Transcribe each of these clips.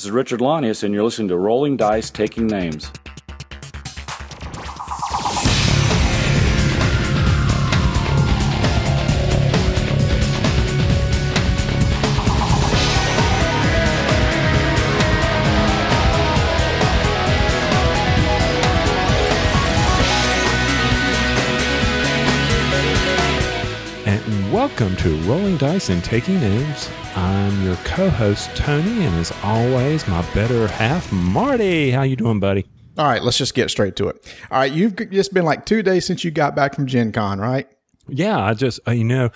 This is Richard Launius, and you're listening to Rolling Dice Taking Names. Welcome to Rolling Dice and Taking Names. I'm your co-host Tony, and as always, my better half Marty. How you doing, buddy? All right, let's just get straight to it. All right, you've just been like two days since you got back from Gen Con, right? Yeah, I just uh, you know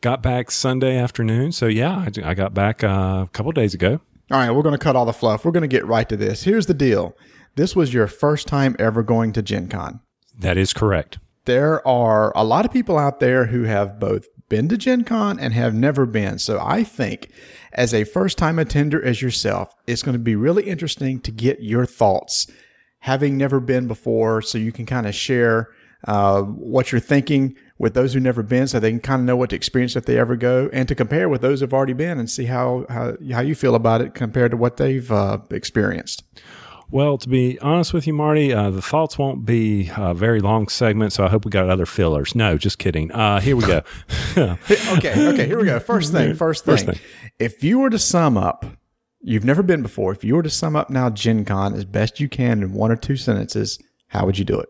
got back Sunday afternoon, so yeah, I, I got back uh, a couple days ago. All right, we're going to cut all the fluff. We're going to get right to this. Here's the deal. This was your first time ever going to Gen Con. That is correct. There are a lot of people out there who have both been to Gen Con and have never been. So I think as a first time attender as yourself, it's going to be really interesting to get your thoughts having never been before so you can kind of share uh, what you're thinking with those who never been so they can kind of know what to experience if they ever go and to compare with those who've already been and see how, how, how you feel about it compared to what they've uh, experienced. Well, to be honest with you, Marty, uh, the thoughts won't be a very long segment, so I hope we got other fillers. No, just kidding. Uh, here we go. okay, okay, here we go. First thing, first thing. First thing. If you were to sum up, you've never been before, if you were to sum up now Gen Con as best you can in one or two sentences, how would you do it?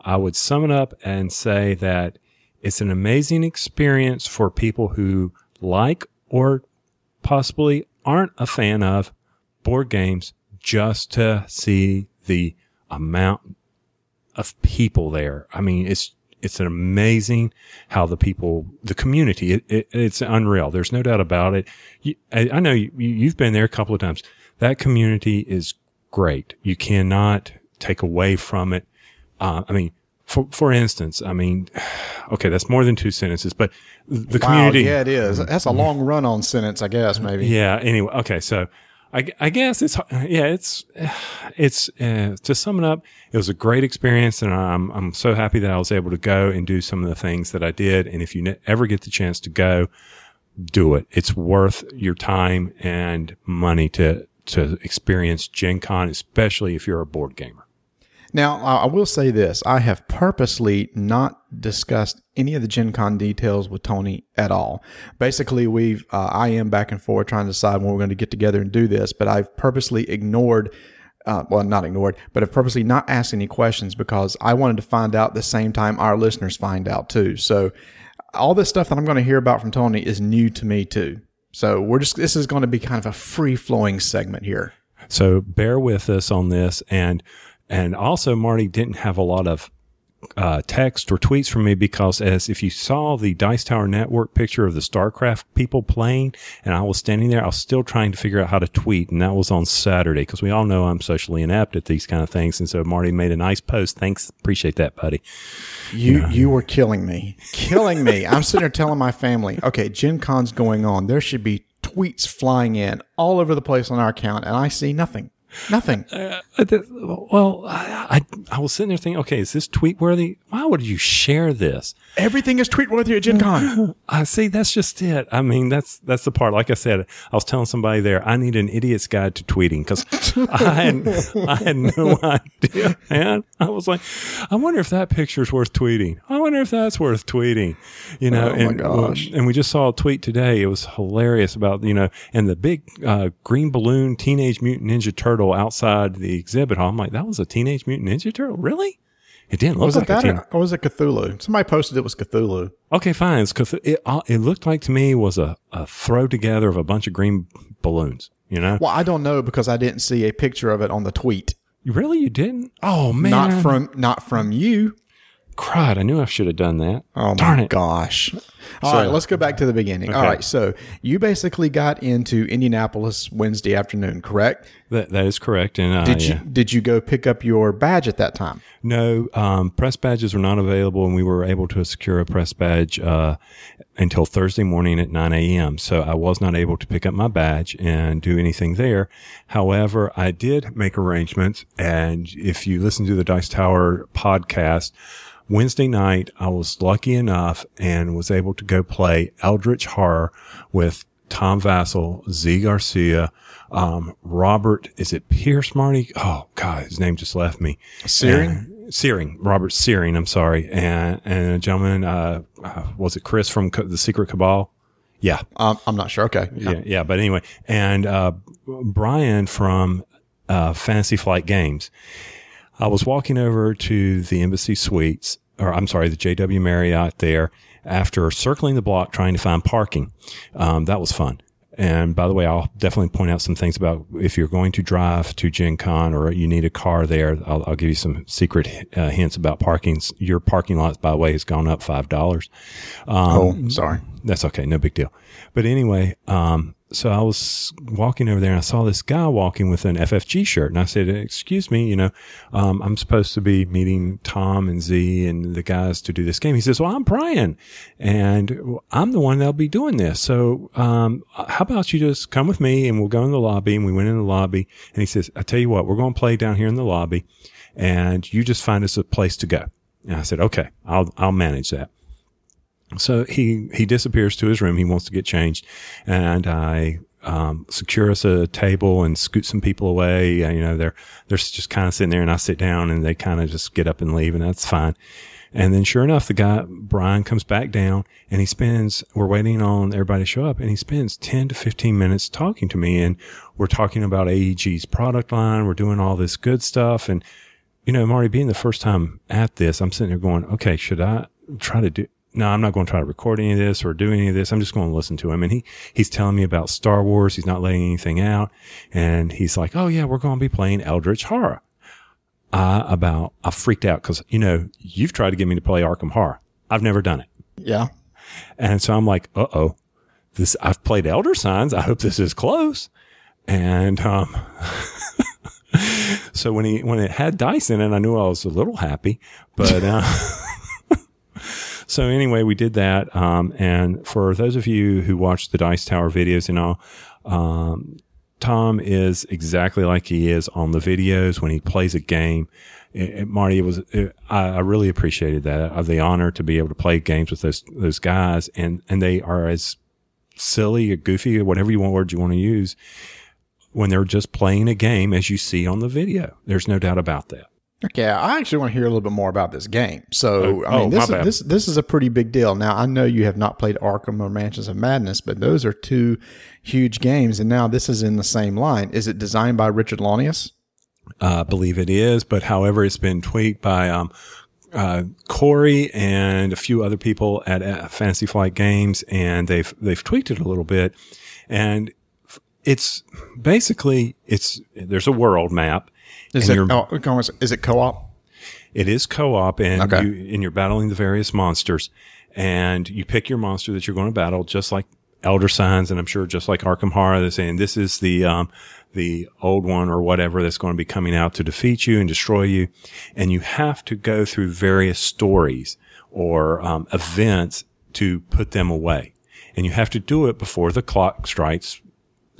I would sum it up and say that it's an amazing experience for people who like or possibly aren't a fan of board games just to see the amount of people there. I mean, it's it's an amazing how the people, the community, it, it, it's unreal. There's no doubt about it. You, I, I know you, you've been there a couple of times. That community is great. You cannot take away from it. Uh, I mean, for for instance, I mean, okay, that's more than two sentences, but the Wow, community. yeah, it is. That's a long run on sentence, I guess, maybe. Yeah. Anyway, okay. So I, I guess it's yeah, it's it's uh, to sum it up, it was a great experience, and I'm I'm so happy that I was able to go and do some of the things that I did. And if you ne- ever get the chance to go, do it. It's worth your time and money to to experience Gen Con, especially if you're a board gamer. Now, I will say this. I have purposely not discussed any of the Gen Con details with Tony at all. Basically, we've, uh, I am back and forth trying to decide when we're going to get together and do this, but I've purposely ignored, uh, well, not ignored, but I've purposely not asked any questions because I wanted to find out the same time our listeners find out too. So all this stuff that I'm going to hear about from Tony is new to me too. So we're just, this is going to be kind of a free flowing segment here. So bear with us on this, and and also Marty didn't have a lot of uh, text or tweets from me because as if you saw the Dice Tower Network picture of the StarCraft people playing, and I was standing there, I was still trying to figure out how to tweet, and that was on Saturday because we all know I'm socially inept at these kind of things, and so Marty made a nice post. Thanks, appreciate that, buddy. You you were killing me, killing me. I'm sitting there telling my family, okay, Gen Con's going on. There should be tweets flying in all over the place on our account, and I see nothing, nothing. Uh, well, I, I I was sitting there thinking, okay, is this tweet worthy? Why would you share this? Everything is tweet worthy at Gen Con. I see. That's just it. I mean, that's that's the part. Like I said, I was telling somebody there, I need an idiot's guide to tweeting because I had I had no idea, man. I was like, I wonder if that picture's worth tweeting. I wonder if that's worth tweeting. You know, Oh, my and gosh. and we just saw a tweet today. It was hilarious about you know, and the big uh, green balloon Teenage Mutant Ninja Turtle outside the exhibit hall. I'm like, that was a Teenage Mutant Ninja Turtle, really? It didn't look Was like it that, a teen- or, was it Cthulhu? Somebody posted it was Cthulhu. Okay, fine. It's 'cause it uh, it looked like to me was a, a throw together of a bunch of green balloons. You know, Well, I don't know because I didn't see a picture of it on the tweet. really you didn't? Oh man, Not from not from you. Cried. I knew I should have done that. Oh Darn my it! gosh. All right, let's go back to the beginning. All Okay. right, so you basically got into Indianapolis Wednesday afternoon, correct? That that is correct. And uh, Did yeah. you did you go pick up your badge at that time? No, um, press badges were not available, and we were able to secure a press badge uh, until Thursday morning at 9 a.m. So I was not able to pick up my badge and do anything there. However, I did make arrangements, and if you listen to the Dice Tower podcast, Wednesday night I was lucky enough and was able to go play Eldritch Horror with Tom Vasel, Zee Garcia, Um, Robert, is it Pierce Marty? Oh God, his name just left me. Searing? And- Searing, Robert Searing. I'm sorry, and and a gentleman, uh, uh, was it Chris from Co- the Secret Cabal? Yeah, Um, I'm not sure. Okay. yeah, yeah. But anyway, and uh, Brian from uh, Fantasy Flight Games. I was walking over to the Embassy Suites, or I'm sorry, the JW Marriott there after circling the block trying to find parking. Um, that was fun. And by the way, I'll definitely point out some things about if you're going to drive to Gen Con or you need a car there. I'll, I'll give you some secret uh, hints about parking. Your parking lot, by the way, has gone up $5. oh, sorry. That's okay. No big deal. But anyway, um, so I was walking over there and I saw this guy walking with an FFG shirt and I said, excuse me, you know, um, I'm supposed to be meeting Tom and Z and the guys to do this game. He says, well, I'm Brian and I'm the one that'll be doing this. So, um, how about you just come with me and we'll go in the lobby and we went in the lobby and he says, I tell you what, we're going to play down here in the lobby and you just find us a place to go. And I said, okay, I'll, I'll manage that. So he, he disappears to his room. He wants to get changed and I, um, secure us a table and scoot some people away. You know, they're, they're just kind of sitting there and I sit down and they kind of just get up and leave and that's fine. And then sure enough, the guy, Brian comes back down and he spends, we're waiting on everybody to show up and he spends 10 to 15 minutes talking to me and we're talking about AEG's product line. We're doing all this good stuff. And, you know, Marty, being the first time at this, I'm sitting there going, okay, should I try to do, no, I'm not going to try to record any of this or do any of this. I'm just going to listen to him. And he, he's telling me about Star Wars. He's not letting anything out. And he's like, Oh yeah, we're going to be playing Eldritch Horror. I about, I freaked out because, you know, you've tried to get me to play Arkham Horror. I've never done it. Yeah. And so I'm like, uh oh, this, I've played Elder Signs. I hope this is close. And, um, so when he, when it had dice in it, I knew I was a little happy, but, uh, so anyway, we did that. Um, and for those of you who watch the Dice Tower videos and all, um, Tom is exactly like he is on the videos when he plays a game. It, it- Marty, it was it, I, I really appreciated that. I have the honor to be able to play games with those those guys, and and they are as silly or goofy or whatever you want word you want to use when they're just playing a game as you see on the video. There's no doubt about that. Okay, I actually want to hear a little bit more about this game. So, Oh, I mean, oh, this, is, this this is a pretty big deal. Now, I know you have not played Arkham or Mansions of Madness, but those are two huge games, and now this is in the same line. Is it designed by Richard Launius? uh, believe it is, but however, it's been tweaked by um, uh, Corey and a few other people at uh, Fantasy Flight Games, and they've they've tweaked it a little bit, and it's basically it's there's a world map. Is it oh, is it co-op? it is co-op and Okay. you and you're battling the various monsters and you pick your monster that you're going to battle just like Elder Signs and I'm sure just like Arkham Horror they're saying this is the um the old one or whatever that's going to be coming out to defeat you and destroy you and you have to go through various stories or um, events to put them away and you have to do it before the clock strikes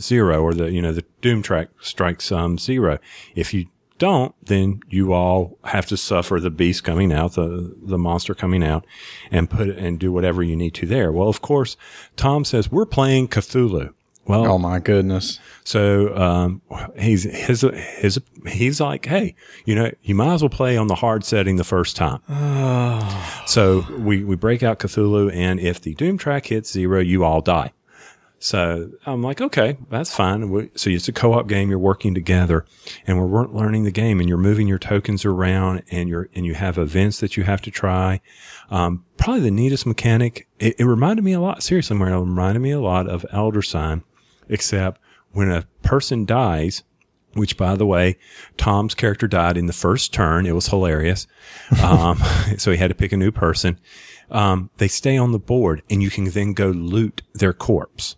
zero or the you know the doom track strikes um zero if you don't then you all have to suffer the beast coming out the the monster coming out and put and do whatever you need to there well of course tom says we're playing cthulhu well Oh my goodness! so um, he's his his he's like, hey, you know, you might as well play on the hard setting the first time. so we we break out Cthulhu, and if the Doom track hits zero, you all die. So I'm like, okay, that's fine. So it's a co-op game. You're working together, and we're learning the game, and you're moving your tokens around, and you're and you have events that you have to try. Um, probably the neatest mechanic. It, it reminded me a lot. Seriously, it reminded me a lot of Elder Sign, except when a person dies. Which, by the way, Tom's character died in the first turn. It was hilarious. Um, so he had to pick a new person. Um, they stay on the board, and you can then go loot their corpse.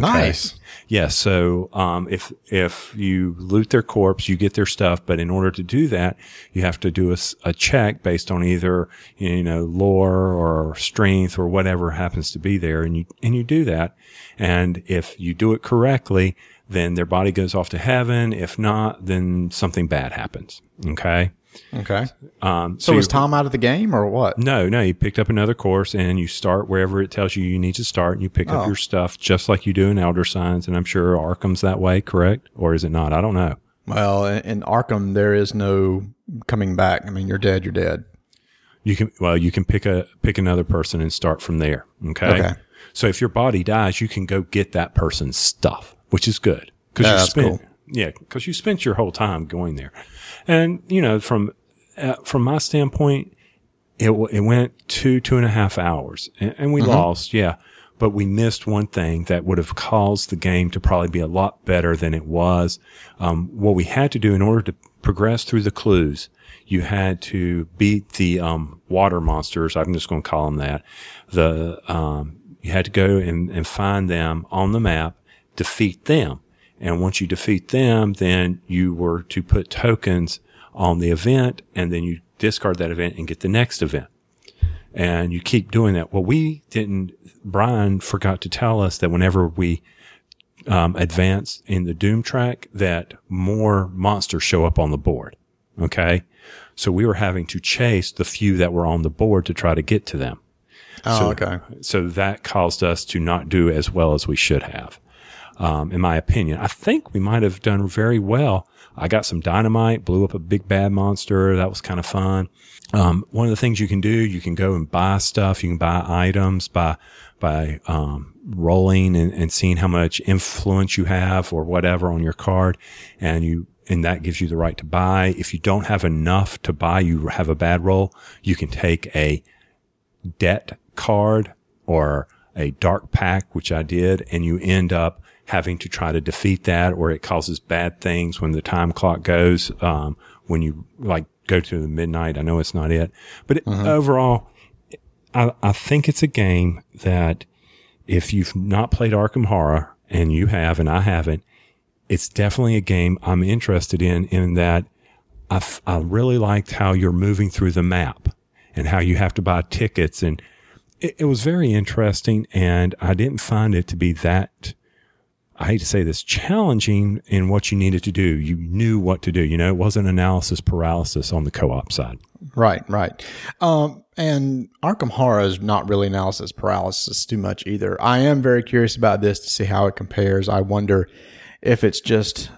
Nice. Yeah. So, um, if, if you loot their corpse, you get their stuff. But in order to do that, you have to do a check based on either, you know, lore or strength or whatever happens to be there. And you, and you do that. And if you do it correctly, then their body goes off to heaven. If not, then something bad happens. Okay. Okay. Um, So was Tom out of the game or what? No, no. You picked up another course and you start wherever it tells you you need to start, and you pick up Oh. your stuff just like you do in Elder Signs. And I'm sure Arkham's that way, correct? Or is it not? I don't know. Well, in Arkham, there is no coming back. I mean, you're dead. You're dead. You can well, you can pick a pick another person and start from there. Okay. Okay. So if your body dies, you can go get that person's stuff, which is good because Yeah, you spent cool. yeah because you spent your whole time going there, and you know from uh, from my standpoint, it it went two two and a half hours, and, and we lost, yeah. But we missed one thing that would have caused the game to probably be a lot better than it was. Um, what we had to do in order to progress through the clues, you had to beat the um, water monsters. I'm just going to call them that. The um, you had to go and, and find them on the map, defeat them, and once you defeat them, then you were to put tokens on the event, and then you discard that event and get the next event and you keep doing that. Well, we didn't. Brian forgot to tell us that whenever we um, advance in the Doom track, that more monsters show up on the board. Okay, so we were having to chase the few that were on the board to try to get to them. Oh, So- okay. So that caused us to not do as well as we should have, um, in my opinion. I think we might have done very well. I got some dynamite, blew up a big bad monster. That was kind of fun. Um, one of the things you can do, you can go and buy stuff. You can buy items by, by, um, rolling and, and seeing how much influence you have or whatever on your card. And you, and that gives you the right to buy. If you don't have enough to buy, you have a bad roll. You can take a, debt card or a dark pack, which I did, and you end up having to try to defeat that, or it causes bad things when the time clock goes. Um, when you like go to the midnight, I know it's not it, but it, overall, I, I think it's a game that if you've not played Arkham Horror and you have, and I haven't, it's definitely a game I'm interested in, in that I, f- I really liked how you're moving through the map and how you have to buy tickets. And it, it was very interesting. And I didn't find it to be that, I hate to say this, challenging in what you needed to do. You knew what to do. You know, it wasn't analysis paralysis on the co-op side. Right, right. Um, and Arkham Horror is not really analysis paralysis too much either. I am very curious about this to see how it compares. I wonder if it's just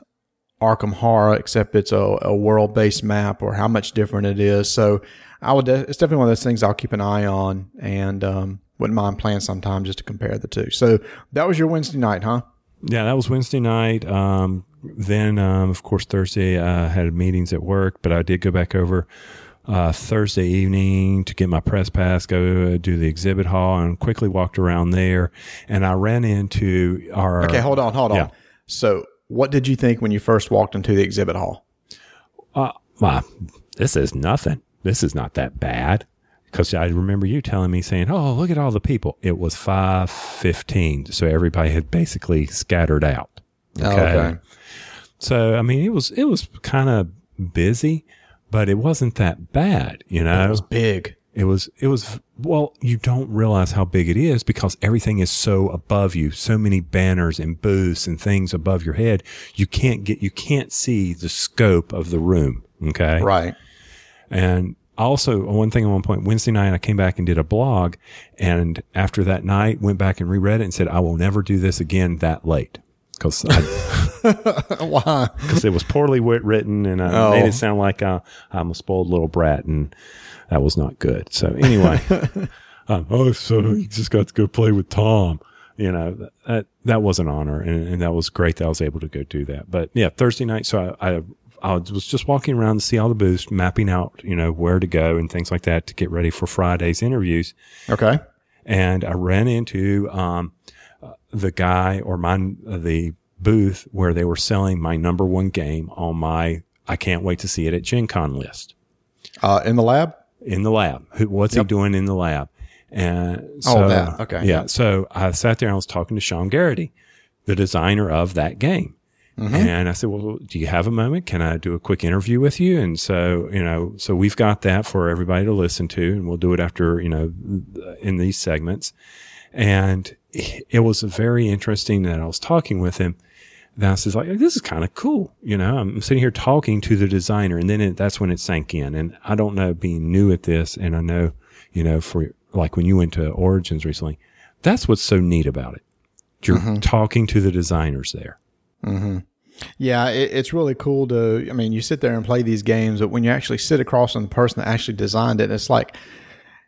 Arkham Horror, except it's a, a world based map, or how much different it is. So I would. De- it's definitely one of those things I'll keep an eye on, and um, wouldn't mind playing sometime just to compare the two. So that was your Wednesday night, huh? Yeah, that was Wednesday night. Um, then, um, of course, Thursday I had meetings at work, but I did go back over uh, Thursday evening to get my press pass, go uh, do the exhibit hall, and quickly walked around there. And I ran into our Okay, hold on, hold on. Yeah. So, what did you think when you first walked into the exhibit hall? uh, well, this is nothing. This is not that bad. Because I remember you telling me saying, "Oh, look at all the people." It was five fifteen, so everybody had basically scattered out. Oh, okay. So I mean, it was it was kind of busy, but it wasn't that bad. You know, It was big. it was it was well. You don't realize how big it is because everything is so above you. So many banners and booths and things above your head. You can't get you can't see the scope of the room. Okay, Right. and also, one thing at one point, Wednesday night, I came back and did a blog. And after that night, went back and reread it and said, I will never do this again that late. Because Why? because it was poorly written and I Oh. made it sound like I, I'm a spoiled little brat. And that was not good. So, anyway, um, oh, so you just got to go play with Tom. You know, that, that was an honor. And, and that was great that I was able to go do that. But yeah, Thursday night. So I, I I was just walking around to see all the booths, mapping out, you know, where to go and things like that to get ready for Friday's interviews. Okay. And I ran into um, uh, the guy or my the booth where they were selling my number one game on my I can't wait to see it at Gen Con list Uh, in the lab. in the lab. Who, what's Yep. he doing in the lab? And so, Oh, that. Okay. Yeah. So I sat there and I was talking to Sean Garrity, the designer of that game. Mm-hmm. And I said, well, do you have a moment? Can I do a quick interview with you? And so, you know, so we've got that for everybody to listen to and we'll do it after, you know, in these segments. And it was very interesting that I was talking with him I was like, this is kind of cool. You know, I'm sitting here talking to the designer and then it, that's when it sank in. And I don't know being new at this. And I know, you know, for like when you went to Origins recently, that's what's so neat about it. You're talking to the designers there. Mm-hmm. Yeah, it, it's really cool to. I mean, you sit there and play these games, but when you actually sit across from the person that actually designed it, it's like,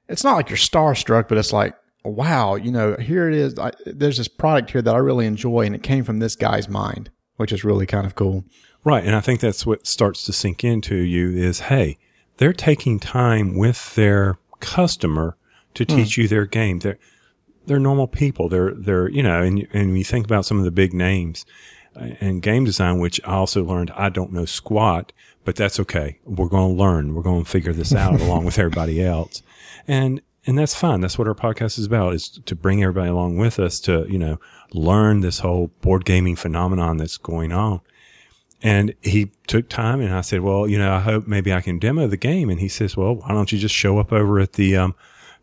it's not like you're starstruck, but it's like, wow, you know, here it is. I, there's this product here that I really enjoy, and it came from this guy's mind, which is really kind of cool. Right. And I think that's what starts to sink into you is, hey, they're taking time with their customer to hmm. teach you their game. They're, they're normal people. They're, they're, you know, and, and you think about some of the big names in game design, which I also learned I don't know squat, but that's okay. We're going to learn. We're going to figure this out along with everybody else. And, and that's fine. That's what our podcast is about is to bring everybody along with us to, you know, learn this whole board gaming phenomenon that's going on. And he took time and I said, well, you know, I hope maybe I can demo the game. And he says, well, why don't you just show up over at the, um,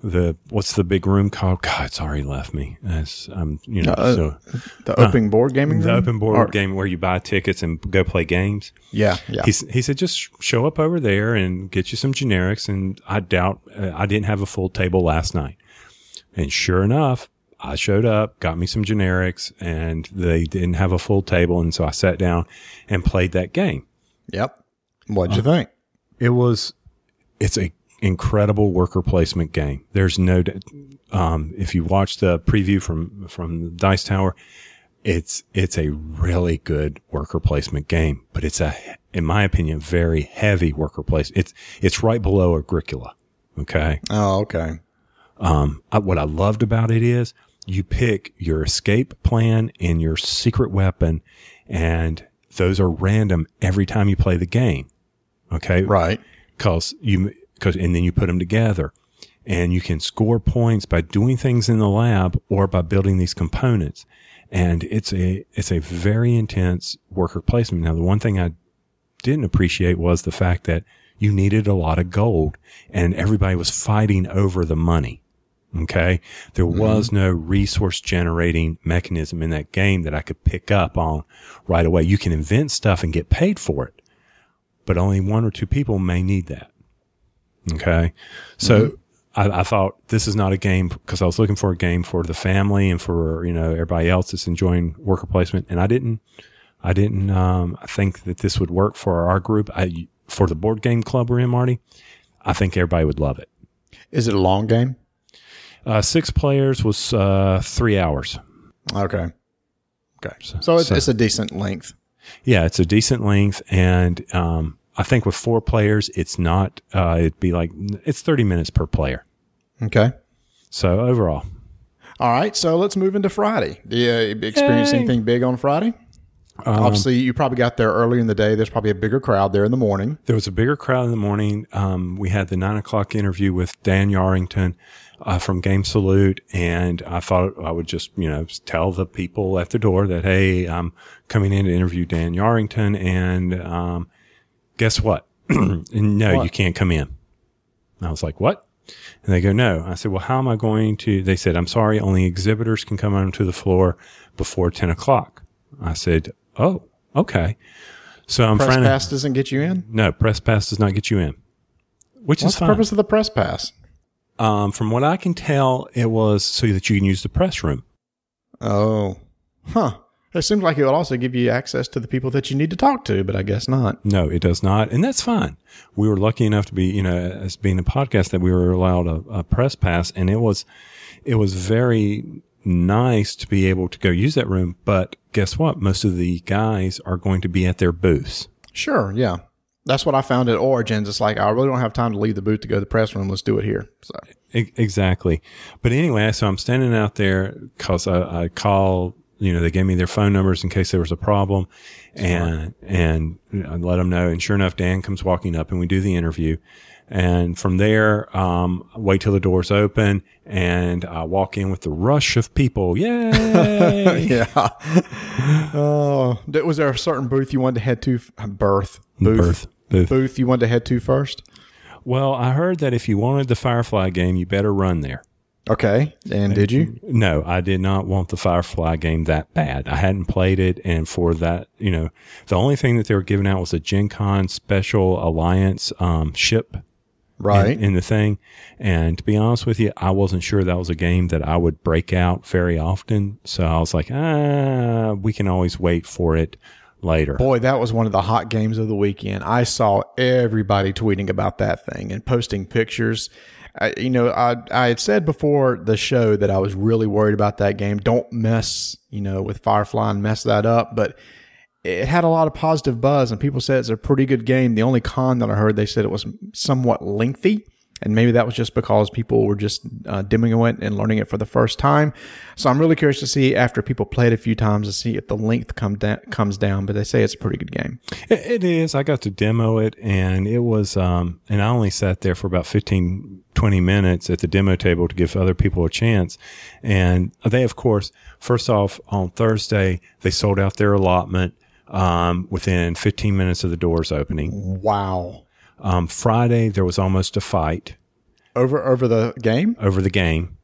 the, what's the big room called? God, it's already left me. It's, um, you know, Uh, so The open board gaming, the room? open board Or- game where you buy tickets and go play games. Yeah, yeah. He, he said, just show up over there and get you some generics. And I doubt uh, I didn't have a full table last night. And sure enough, I showed up, got me some generics, and they didn't have a full table. And so I sat down and played that game. Yep. What'd you think? It was, it's a incredible worker placement game. There's no, um, if you watch the preview from, from Dice Tower, it's, it's a really good worker placement game, but it's a, in my opinion, very heavy worker place. It's, it's right below Agricola. Okay. Oh, okay. Um, I, what I loved about it is you pick your escape plan and your secret weapon, and those are random every time you play the game. Okay. Right. Cause you, cause, and then you put them together and you can score points by doing things in the lab or by building these components. And it's a, it's a very intense worker placement. Now, the one thing I didn't appreciate was the fact that you needed a lot of gold and everybody was fighting over the money. Okay. There mm-hmm. was no resource generating mechanism in that game that I could pick up on right away. You can invent stuff and get paid for it, but only one or two people may need that. Okay. So I, I thought this is not a game because I was looking for a game for the family and for, you know, everybody else that's enjoying worker placement. And I didn't, I didn't, um, think that this would work for our group. I, for the board game club we're in, Marty, I think everybody would love it. Is it a long game? Uh, six players was, uh, three hours. Okay. Okay. So it's, so- it's a decent length. Yeah, it's a decent length, and um, I think with four players, it's not. Uh, it'd be like it's thirty minutes per player. Okay. So overall, All right. So let's move into Friday. Do you experience Yay. anything big on Friday? Obviously, you probably got there early in the day. There's probably a bigger crowd there in the morning. there was a bigger crowd in the morning. Um, we had the nine o'clock interview with Dan Yarrington uh, from Game Salute, and I thought I would just you know tell the people at the door that hey, I'm coming in to interview Dan Yarrington, and um, guess what? no, What? you can't come in. I was like, what? And they go, no. I said, well, how am I going to? They said, I'm sorry, only exhibitors can come onto the floor before 10 o'clock. I said, oh, okay. So I'm Press pass doesn't get you in. no, press pass does not get you in, which What's is the purpose of the press pass? Um, from what I can tell, it was so that you can use the press room. Oh, huh. It seems like it would also give you access to the people that you need to talk to, but I guess not. No, it does not. And that's fine. We were lucky enough to be, you know, as being a podcast that we were allowed a, a press pass and it was, it was very nice to be able to go use that room. But guess what? Most of the guys are going to be at their booths. Sure, yeah. That's what I found at Origins. It's like I really don't have time to leave the booth to go to the press room. Let's do it here. So Exactly. But anyway, so I'm standing out there because I, I call, you know, they gave me their phone numbers in case there was a problem and, and I let them know. And sure enough, Dan comes walking up and we do the interview. And from there, um, wait till the doors open and I walk in with the rush of people. Yay! yeah. Oh, th- was there a certain booth you wanted to head to? Birth booth Birth. Booth. booth you wanted to head to first? Well, I heard that if you wanted the Firefly game, you better run there. Okay. And did you? No, I did not want the Firefly game that bad. I hadn't played it, and for that, you know, the only thing that they were giving out was a Gen Con Special Alliance um, ship Right. in, in the thing. And to be honest with you, I wasn't sure that was a game that I would break out very often. So I was like, ah, we can always wait for it later. Boy, that was one of the hot games of the weekend. I saw everybody tweeting about that thing and posting pictures. I, you know, I I had said before the show that I was really worried about that game. Don't mess, you know, with Firefly and mess that up. But it had a lot of positive buzz, and people said it's a pretty good game. The only con that I heard, they said it was somewhat lengthy. And maybe that was just because people were just uh, demoing it and learning it for the first time. So I'm really curious to see after people play it a few times to see if the length come da- comes down. But they say it's a pretty good game. It, it is. I got to demo it and it was, um, and I only sat there for about 15, 20 minutes at the demo table to give other people a chance. And they, of course, first off, on Thursday, they sold out their allotment, um, within 15 minutes of the doors opening. Wow. Um, Friday, there was almost a fight Over over the game? over the game.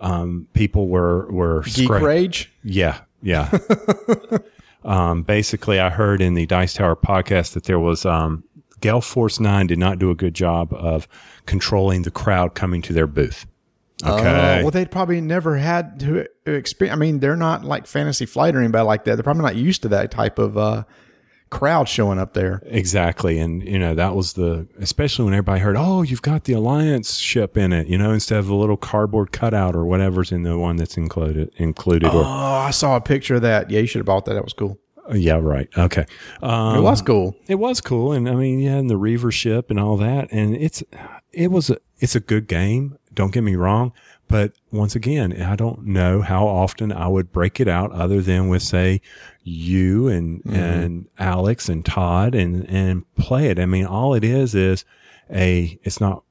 Um, people were, were Geek scra- Rage? Yeah, yeah. um, basically, I heard in the Dice Tower podcast that there was um, Gale Force Nine did not do a good job of controlling the crowd coming to their booth. Okay, Uh, well, they'd probably never had to experience. I mean, they're not like Fantasy Flight or anybody like that. They're probably not used to that type of uh, crowd showing up there. exactly, and you know that was the especially when everybody heard, oh, you've got the Alliance ship in it, you know, instead of the little cardboard cutout or whatever's in the one that's included included. Oh, Or I saw a picture of that. Yeah, you should have bought that. That was cool. yeah, right, okay. Um, it was cool. It was cool, and I mean, yeah, and the Reaver ship and all that, and it's it was a it's a good game. Don't get me wrong, but once again, I don't know how often I would break it out, other than with say you and and Alex and Todd and and play it. I mean, all it is is a it's not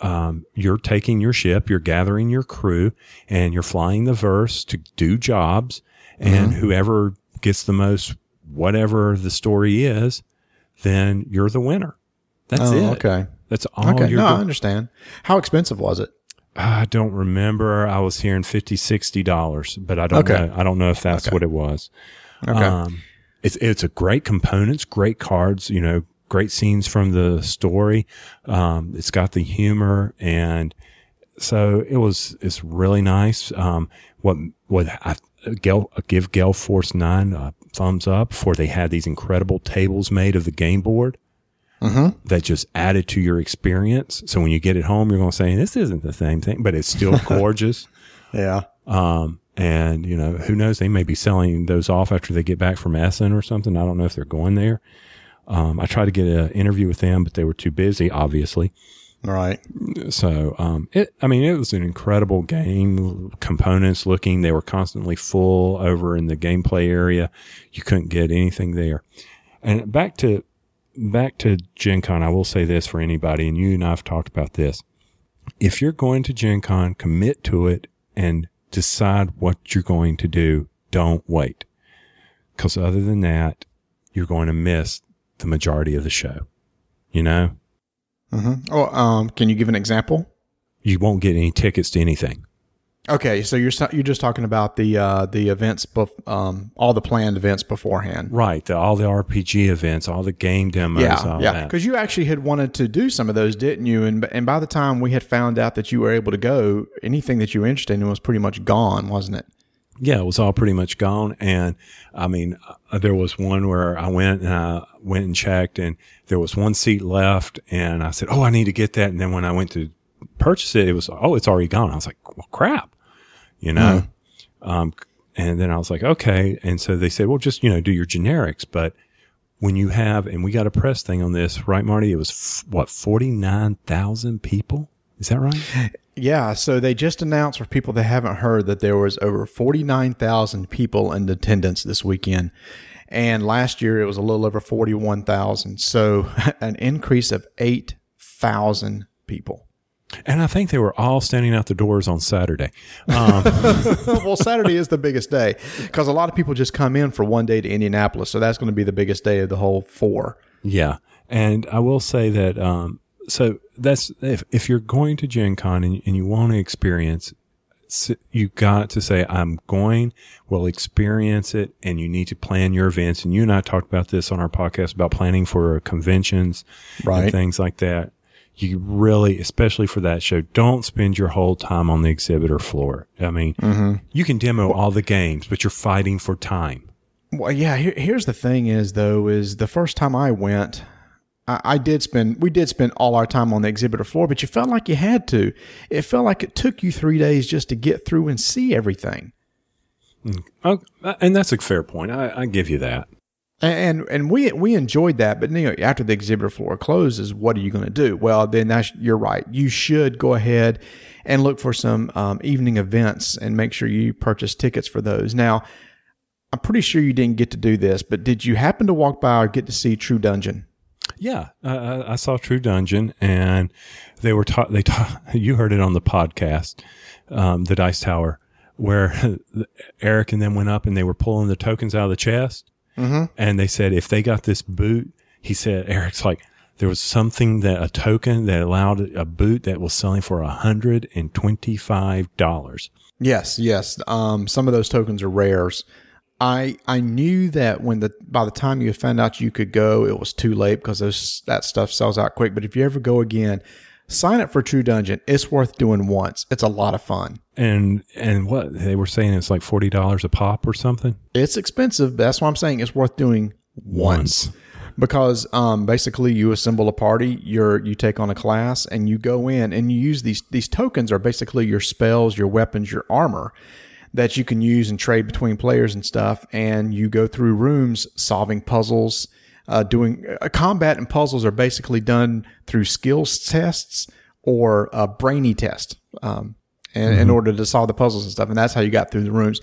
um, you're taking your ship, you're gathering your crew, and you're flying the verse to do jobs. And whoever gets the most, whatever the story is, then you're the winner. That's Oh, it. okay. That's all Okay. you're No, I understand. How expensive was it? I don't remember. I was hearing 50 dollars, but I don't Okay. know. I don't know if that's Okay. what it was. Okay. Um, it's it's a great components, great cards. You know, great scenes from the story. Um, it's got the humor, and so it was. It's really nice. Um, what what I Gale, give Gale Force Nine a thumbs up for they had these incredible tables made of the game board Mm-hmm. that just added to your experience. So when you get it home, you're going to say, "This isn't the same thing," but it's still gorgeous. Yeah. Um, and you know, who knows? They may be selling those off after they get back from Essen or something. I don't know if they're going there. Um, I tried to get an interview with them, but they were too busy, obviously. All right. So, um, it, I mean, it was an incredible game. Components looking, they were constantly full over in the gameplay area. You couldn't get anything there. And back to, back to Gen Con, I will say this for anybody, and you and I have talked about this. If you're going to Gen Con, commit to it and decide what you're going to do. Don't wait. Cause other than that, you're going to miss the majority of the show. You know, Mm-hmm. Oh, um, can you give an example? you won't get any tickets to anything. Okay, so you're you're just talking about the uh, the events, bef- um, all the planned events beforehand. Right. The, all the RPG events, all the game demos, Yeah, all yeah. Because you actually had wanted to do some of those, didn't you? And and by the time we had found out that you were able to go, anything that you were interested in was pretty much gone, wasn't it? Yeah, it was all pretty much gone. And I mean, uh, there was one where I went and I went and checked and there was one seat left and I said, Oh, I need to get that. And then when I went to purchase it, it was, Oh, it's already gone. I was like, well, crap, you know? Um, and then I was like, okay. And so they said, well, just, you know, do your generics. But when you have, and we got a press thing on this, right, Marty? It was f- what, 49,000 people? Is that right? Yeah, so they just announced for people that haven't heard that there was over 49,000 people in attendance this weekend. And last year it was a little over 41,000. So an increase of 8,000 people. And I think they were all standing out the doors on Saturday. Um, well, Saturday is the biggest day because a lot of people just come in for one day to Indianapolis. So that's going to be the biggest day of the whole four. yeah. And I will say that, um, so that's, if, if you're going to Gen Con and, and you want to experience you got to say, I'm going, we'll experience it, and you need to plan your events. And you and I talked about this on our podcast about planning for conventions Right. and things like that. You really, especially for that show, don't spend your whole time on the exhibitor floor. I mean, mm-hmm. you can demo all the games, but you're fighting for time. Well, yeah. Here, here's the thing: is though, is the first time I went, I, I did spend, we did spend all our time on the exhibitor floor, but you felt like you had to. It felt like it took you three days just to get through and see everything. Mm, oh, uh, and that's a fair point. I, I give you that. And and we we enjoyed that, but you know, after the exhibitor floor closes, what are you going to do? Well, then that's you're right. You should go ahead and look for some um, evening events and make sure you purchase tickets for those. Now, I'm pretty sure you didn't get to do this, but did you happen to walk by or get to see True Dungeon? Yeah, uh, I saw True Dungeon, and they were taught. They taught. You heard it on the podcast, um, the Dice Tower, where Eric and them went up and they were pulling the tokens out of the chest, Mm-hmm. and they said if they got this boot, he said Eric's like there was something that a token that allowed a boot that was selling for a hundred and twenty five dollars. Yes, yes. Um, some of those tokens are rares. I I knew that when the by the time you found out you could go, it was too late because those that stuff sells out quick. But if you ever go again, sign up for True Dungeon. It's worth doing once. It's a lot of fun. And and what they were saying it's like forty dollars a pop or something. It's expensive. But that's why I'm saying it's worth doing once. Because um, basically you assemble a party, you're you take on a class, and you go in and you use these these tokens are basically your spells, your weapons, your armor that you can use and trade between players and stuff. And you go through rooms solving puzzles, uh, doing uh, combat and puzzles are basically done through skills tests or a brainy test. Um, in, in order to solve the puzzles and stuff. And that's how you got through the rooms.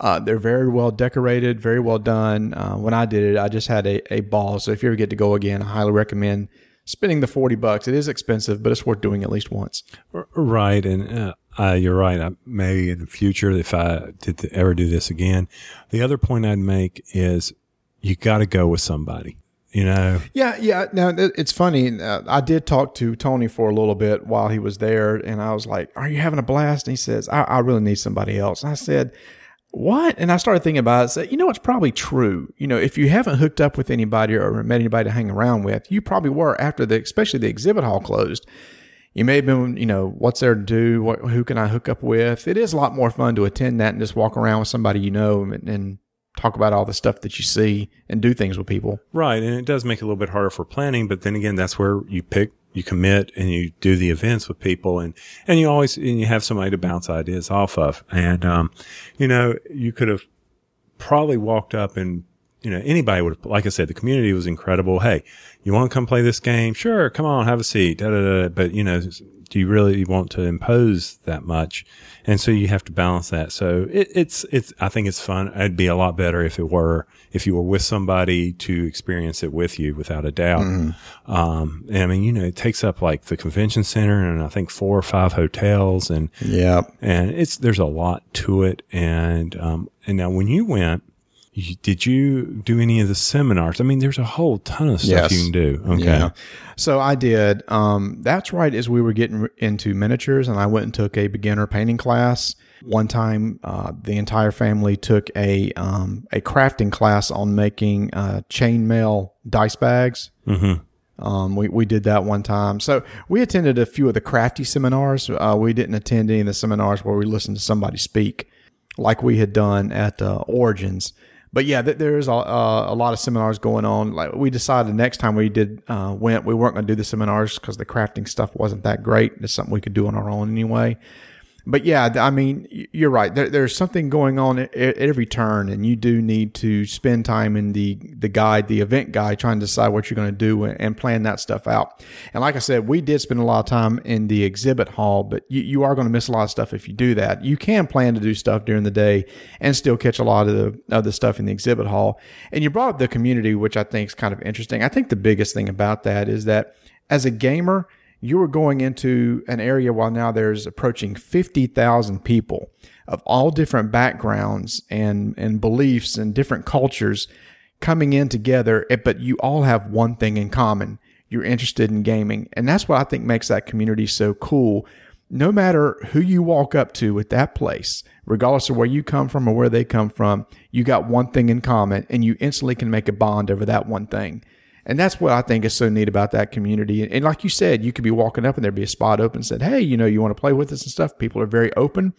Uh, they're very well decorated, very well done. Uh, when I did it, I just had a, a ball. So if you ever get to go again, I highly recommend spending the 40 bucks. It is expensive, but it's worth doing at least once. Right, and uh, uh, you're right. I, maybe in the future, if I did ever do this again, the other point I'd make is you got to go with somebody. You know, Yeah, yeah. Now it's funny. Uh, I did talk to Tony for a little bit while he was there, and I was like, "Are you having a blast?" And he says, "I, I really need somebody else." And I said, "What?" And I started thinking about it. I said, "You know, it's probably true. You know, if you haven't hooked up with anybody or met anybody to hang around with, you probably were after the, especially the exhibit hall closed." You may have been, you know, what's there to do? What, who can I hook up with? It is a lot more fun to attend that and just walk around with somebody you know and, and talk about all the stuff that you see and do things with people. right, and it does make it a little bit harder for planning. But then again, that's where you pick, you commit, and you do the events with people, and and you always and you have somebody to bounce ideas off of. And um, you know, you could have probably walked up and you know anybody would have like i said the community was incredible hey you want to come play this game sure come on have a seat da, da, da. but you know do you really want to impose that much? And so you have to balance that. So it, it's it's i think it's fun. It'd be a lot better if it were if you were with somebody to experience it with you without a doubt. Um and i mean you know it takes up like the convention center and i think four or five hotels and Yeah. and it's there's a lot to it. And um and now when you went you, did you do any of the seminars i mean there's a whole ton of stuff Yes. you can do okay Yeah. So I did. Um, that's right as we were getting into miniatures, and I went and took a beginner painting class. One time, uh, the entire family took a um, a crafting class on making uh, chainmail dice bags. Mhm. Um, we, we did that one time. So we attended a few of the crafty seminars. Uh, we didn't attend any of the seminars where we listened to somebody speak like we had done at uh, Origins. But yeah, th- there is a, uh, a lot of seminars going on. Like we decided next time we did uh, went, we weren't going to do the seminars because the crafting stuff wasn't that great. It's something we could do on our own anyway. But yeah, I mean, you're right. There, there's something going on at, every turn, and you do need to spend time in the the guide, the event guide, trying to decide what you're going to do and, and plan that stuff out. And like I said, we did spend a lot of time in the exhibit hall, but you, you are going to miss a lot of stuff if you do that. You can plan to do stuff during the day and still catch a lot of the of the stuff in the exhibit hall. And you brought up the community, which I think is kind of interesting. I think the biggest thing about that is that as a gamer you were going into an area while now there's approaching 50,000 people of all different backgrounds and, and beliefs and different cultures coming in together, eh, but you all have one thing in common. You're interested in gaming. And that's what I think makes that community so cool no matter who you walk up to at that place, regardless of where you come from or where they come from, you got one thing in common and you instantly can make a bond over that one thing. And that's what I think is so neat about that community. And like you said, you could be walking up and there'd be a spot open and said, Hey, you know, you want to play with us and stuff. People are very open.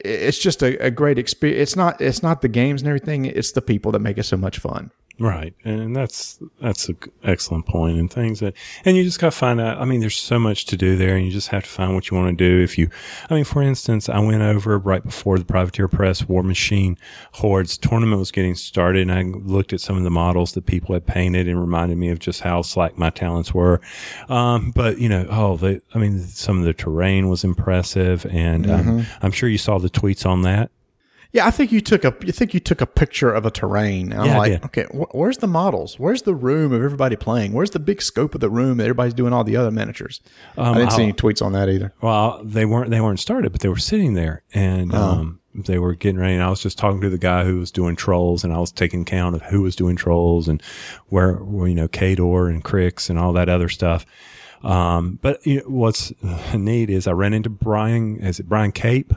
It's just a, a great experience. It's not, it's not the games and everything. It's the people that make it so much fun. Right. And that's, that's an excellent point and things that, and you just got to find out. I mean, there's so much to do there and you just have to find what you want to do. If you, I mean, for instance, I went over right before the Privateer Press Warmachine Hordes tournament was getting started and I looked at some of the models that people had painted and reminded me of just how slack my talents were. Um, but you know, oh, they, I mean, some of the terrain was impressive and um, I'm sure you saw the tweets on that. Yeah, I think you took a you think you took a picture of a terrain. And I'm Yeah, I like, okay, wh- where's the models? Where's the room of everybody playing? Where's the big scope of the room that everybody's doing all the other miniatures? I didn't see any tweets on that either. Well, they weren't they weren't started, but they were sitting there and um, they were getting ready. And I was just talking to the guy who was doing trolls, and I was taking count of who was doing trolls and where, where you know Kador and Cricks and all that other stuff. Um, but you know, what's neat is I ran into Brian. Is it Brian Cape?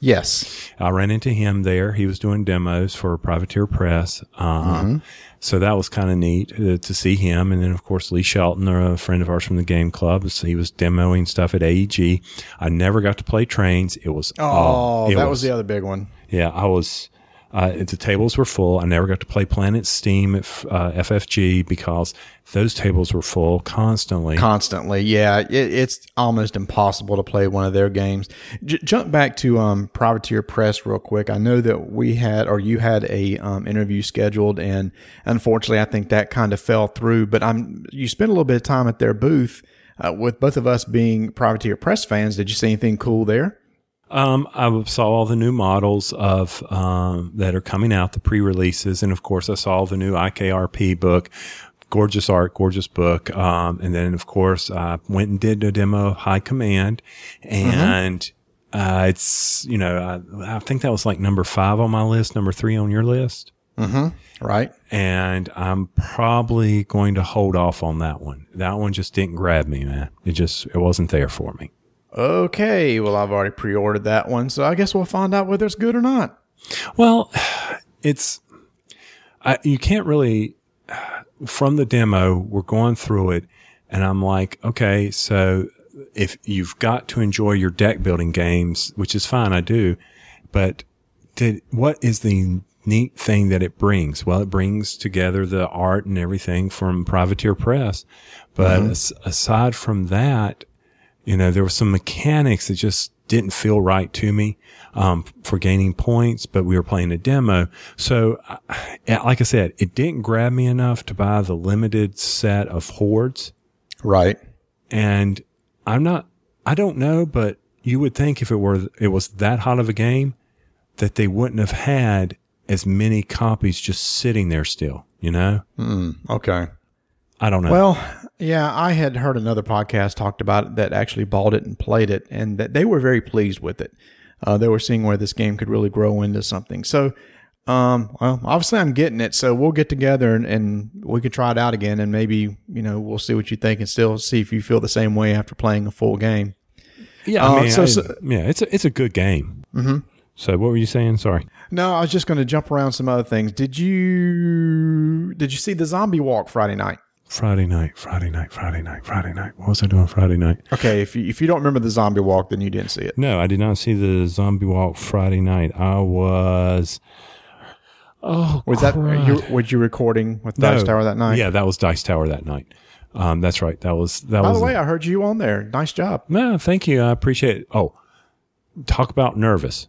Yes. I ran into him there. He was doing demos for Privateer Press. Um, So that was kind of neat uh, to see him. And then, of course, Lee Shelton, a friend of ours from the game club, so he was demoing stuff at AEG. I never got to play trains. It was, Oh, it that was, the other big one. yeah, I was, uh, the tables were full. I never got to play Planet Steam at uh, FFG because those tables were full constantly. Constantly, yeah. It, it's almost impossible to play one of their games. J- jump back to um, Privateer Press real quick. I know that we had, or you had a um, interview scheduled, and unfortunately, I think that kind of fell through. But I'm you spent a little bit of time at their booth. Uh, with both of us being Privateer Press fans, did you see anything cool there? Um, I saw all the new models of um, that are coming out, the pre-releases, and of course, I saw the new IKRP book. Gorgeous art, gorgeous book. Um, and then, of course, I went and did a demo of High Command, and uh, it's you know I, I think that was like number five on my list, number three on your list, Right. and I'm probably going to hold off on that one. That one just didn't grab me, man. It just it wasn't there for me. Okay. Well, I've already pre-ordered that one, so I guess we'll find out whether it's good or not. Well, it's I, you can't really from the demo. We're going through it, and I'm like, okay, so if you've got to enjoy your deck building games, which is fine, I do, but did what is the neat thing that it brings? Well, it brings together the art and everything from Privateer Press, but mm-hmm. as, aside from that, you know, there were some mechanics that just didn't feel right to me um, for gaining points, but we were playing a demo. So, uh, like I said, it didn't grab me enough to buy the limited set of hordes. Right. And I'm not, I don't know, but you would think if it were, it was that hot of a game that they wouldn't have had as many copies just sitting there still, you know? Okay. I don't know. Well, yeah, I had heard another podcast talked about it that actually bought it and played it, and that they were very pleased with it. Uh, they were seeing where this game could really grow into something. So, um, well, obviously I'm getting it, so we'll get together and, and we could try it out again, and maybe you know we'll see what you think, and still see if you feel the same way after playing a full game. yeah, uh, I mean, so- I- so- yeah, it's a, it's a good game. Mm-hmm. So what were you saying? Sorry. No, I was just going to jump around some other things. Did you did you see the zombie walk Friday night? Friday night, Friday night, Friday night, Friday night. What was I doing Friday night? Okay, if you, if you don't remember the zombie walk, then you didn't see it. No, I did not see the zombie walk Friday night. I was. Oh, Was that crud. you, was you recording with Dice No. Tower that night? Yeah, that was Dice Tower that night. Um, that's right. That was that By was. the way, I heard you on there. Nice job. no, thank you. I appreciate it. Oh, talk about nervous.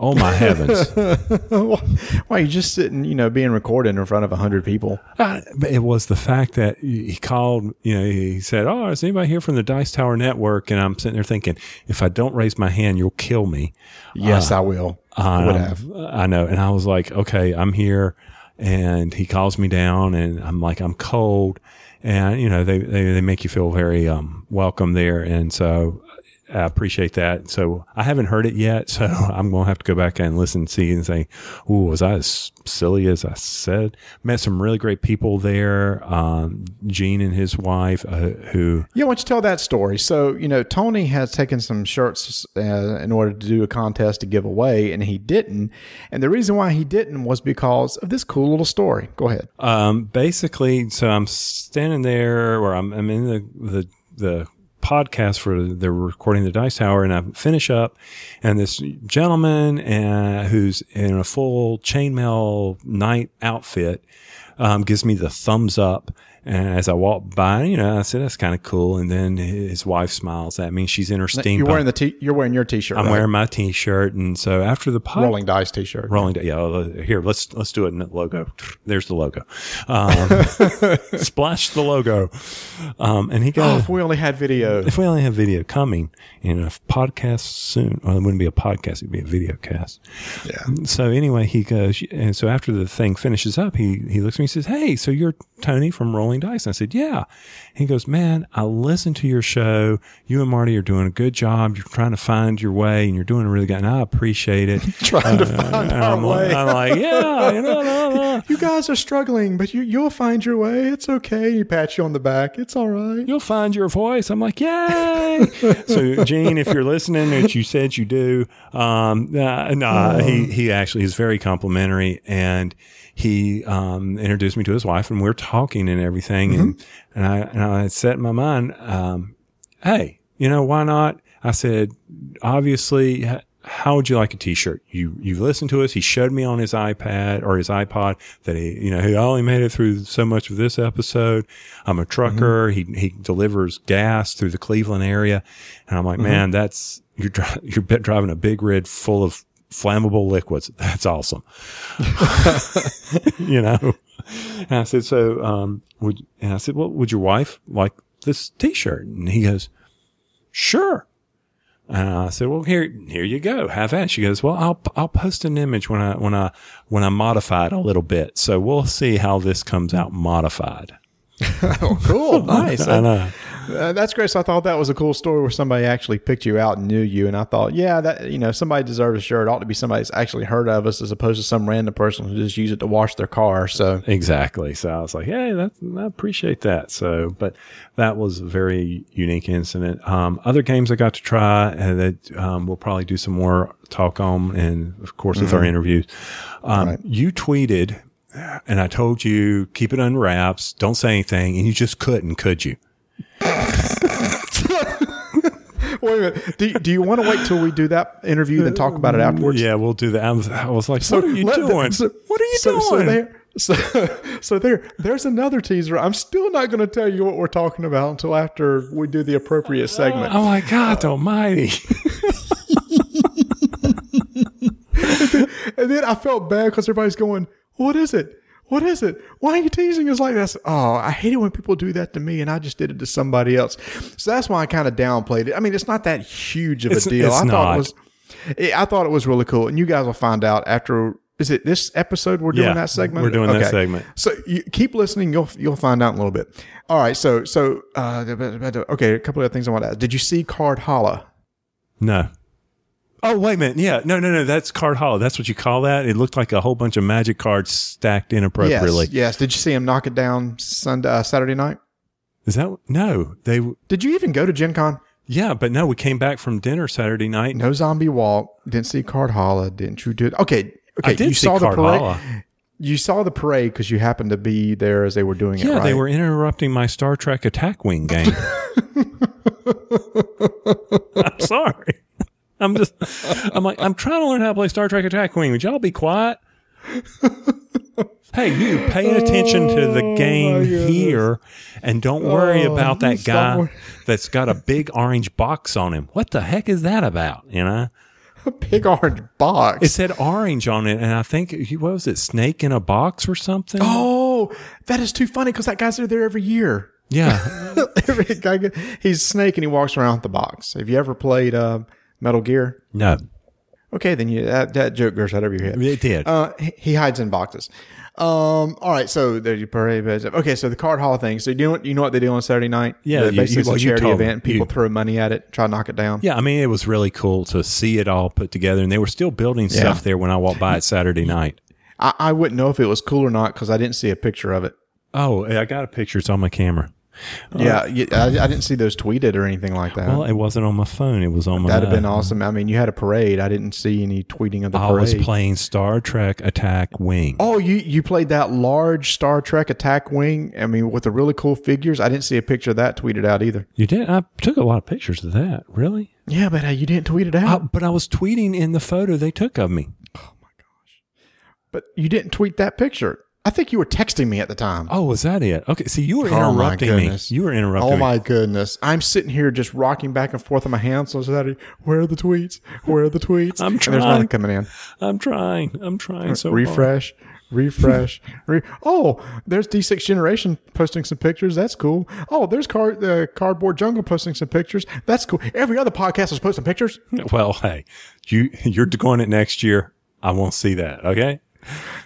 Oh my heavens! Why you just sitting, you know, being recorded in front of a hundred people? Uh, it was the fact that he called, you know, he said, Oh, is anybody here from the Dice Tower Network? And I'm sitting there thinking, if I don't raise my hand, you'll kill me. Yes, I will. I would have. I know. And I was like, okay, I'm here. And he calls me down and I'm like, I'm cold. And, you know, they, they, they make you feel very, um, welcome there. And so I appreciate that. So I haven't heard it yet. So I'm going to have to go back and listen and see and say, Ooh, was I as silly as I said? Met some really great people there. Um, Gene and his wife, uh, who, Yeah, why don't you tell that story? So, you know, Tony has taken some shirts uh, in order to do a contest to give away, and he didn't. And the reason why he didn't was because of this cool little story. Go ahead. um, basically, so I'm standing there or I'm, I'm in the, the, the, podcast for the recording the dice tower and I finish up and this gentleman uh, who's in a full chainmail knight outfit um, gives me the thumbs up and as I walk by, you know, I said that's kind of cool. And then his wife smiles at me. She's in her steam. You're wearing the t- you're wearing your t-shirt. I'm right? wearing my t-shirt, and so after the pod, rolling dice t-shirt. rolling. Dice. Yeah, here let's let's do it in the logo. There's the logo. Um, splash the logo. Um, and he Oh, goes, if we only had video. if we only have video coming in a podcast soon, well, it wouldn't be a podcast; it'd be a video cast. Yeah. So anyway, he goes, and so after the thing finishes up, he he looks at me and says, "Hey, so you're Tony from Rolling Dice?" And I said, "Yeah." He goes, "Man, I listened to your show. You and Marty are doing a good job. You're trying to find your way, and you're doing a really good. And I appreciate it. Trying to find our I'm, like- way. I'm like, yeah, you know, no, no. You guys are struggling, but you you'll find your way. It's okay. He pats you on the back. It's all right. You'll find your voice. I'm like, yay! so, Gene, if you're listening, which you said you do, um, uh, nah, he he actually is very complimentary, and he um, introduced me to his wife, and we are talking and everything, and and I and I set in my mind, um, hey, you know, why not? I said, obviously. How would you like a T-shirt? You you've listened to us. He showed me on his iPad or his iPod that he you know he only made it through so much of this episode. I'm a trucker. He he delivers gas through the Cleveland area, and I'm like, man, that's you're dri- you're driving a big rig full of flammable liquids. That's awesome. you know. And I said, so um, would and I said, well, would your wife like this T-shirt? And he goes, sure. And I said, well, here, here you go. Have at it. She goes, well, I'll, I'll post an image when I, when I, when I modify it a little bit. So we'll see how this comes out modified. Oh, cool. Nice. I know. Uh, that's great. So I thought that was a cool story where somebody actually picked you out and knew you. And I thought, yeah, that you know, somebody deserves a shirt. It ought to be somebody that's actually heard of us as opposed to some random person who just use it to wash their car. So Exactly. So I was like, hey, that's, I appreciate that. So, but that was a very unique incident. Um, other games I got to try and that, um, we'll probably do some more talk on and of course with our interviews. Um, Right. you tweeted and I told you keep it under wraps. Don't say anything. And you just couldn't, could you? wait a minute. Do, do you want to wait till we do that interview then talk about it afterwards? Yeah, we'll do that. I was, I was like, what are you the- doing? so- what are you so, doing? So there, so, so there, there's another teaser. I'm still not going to tell you what we're talking about until after we do the appropriate segment. oh my God almighty. And then I felt bad because everybody's going, "What is it? What is it? Why are you teasing us like this?" Oh, I hate it when people do that to me, and I just did it to somebody else. So that's why I kind of downplayed it. I mean, it's not that huge of a It's- deal. it's I thought not. it was. I thought it was really cool, and you guys will find out after. Is it this episode we're doing Yeah, that segment? we're doing that segment. So you keep listening. You'll you'll find out in a little bit. All right. So so uh, okay. A couple of things I want to ask. Did you see Cardhalla? No. Oh, wait a minute. Yeah. No, no, no. That's Cardhalla. That's what you call that. It looked like a whole bunch of magic cards stacked inappropriately. Yes. Yes. Did you see him knock it down Sunday uh, Saturday night? Is that no? They Did you even go to Gen Con? yeah, but no. We came back from dinner Saturday night. No zombie walk. Didn't see Cardhalla. Didn't you do it? Okay. Okay. I did you see saw the parade. hollow. You saw the parade because you happened to be there as they were doing it. Yeah, right? they were interrupting my Star Trek Attack Wing game. I'm sorry. I'm just. I'm like. I'm trying to learn how to play Star Trek Attack Wing. Would y'all be quiet? Hey, you pay attention to the game Oh, here and don't worry Oh, about that guy that's got a big orange box on him. What the heck is that about? You know, a big orange box. it said orange on it, and I think what was it, snake in a box or something? oh, that is too funny because that guy's there every year. yeah, Every guy, he's Snake and he walks around with the box. Have you ever played uh, Metal Gear? no, Okay, then you that, that joke goes right over your head. It did. Uh, he- he hides in boxes. Um, all right, so there you parade. Okay, so the card hall thing. So you know what you know what they do on Saturday night? Yeah, you- basically you- it's a well, you charity event. People You- throw money at it, try to knock it down. yeah, I mean, it was really cool to see it all put together, and they were still building stuff there when I walked by it Saturday night. I, I wouldn't know if it was cool or not because I didn't see a picture of it. Oh, I got a picture. It's on my camera. Yeah, yeah I, I didn't see those tweeted or anything like that. Well, it wasn't on my phone. It was on my. That'd have been awesome. I mean, you had a parade. I didn't see any tweeting of the I was playing Star Trek Attack Wing. Oh, you you played that large Star Trek attack wing. I mean, with the really cool figures. I didn't see a picture of that tweeted out either. You did? I took a lot of pictures of that. Really? Yeah, but uh, you didn't tweet it I, out. but I was tweeting in the photo they took of me. Oh my gosh! But you didn't tweet that picture. I think you were texting me at the time. Oh, was that it? Okay. See, you were Oh, interrupting me. You were interrupting Oh me. my goodness! I'm sitting here just rocking back and forth on my hands. So Saturday, where are the tweets? Where are the tweets? I'm And there's trying. nothing coming in. I'm trying. I'm trying so hard. refresh, refresh. re- oh, there's D6 Generation posting some pictures. That's cool. Oh, there's card uh, Cardboard Jungle posting some pictures. That's cool. Every other podcast is posting pictures. Well, hey, you you're going it next year. I won't see that. Okay.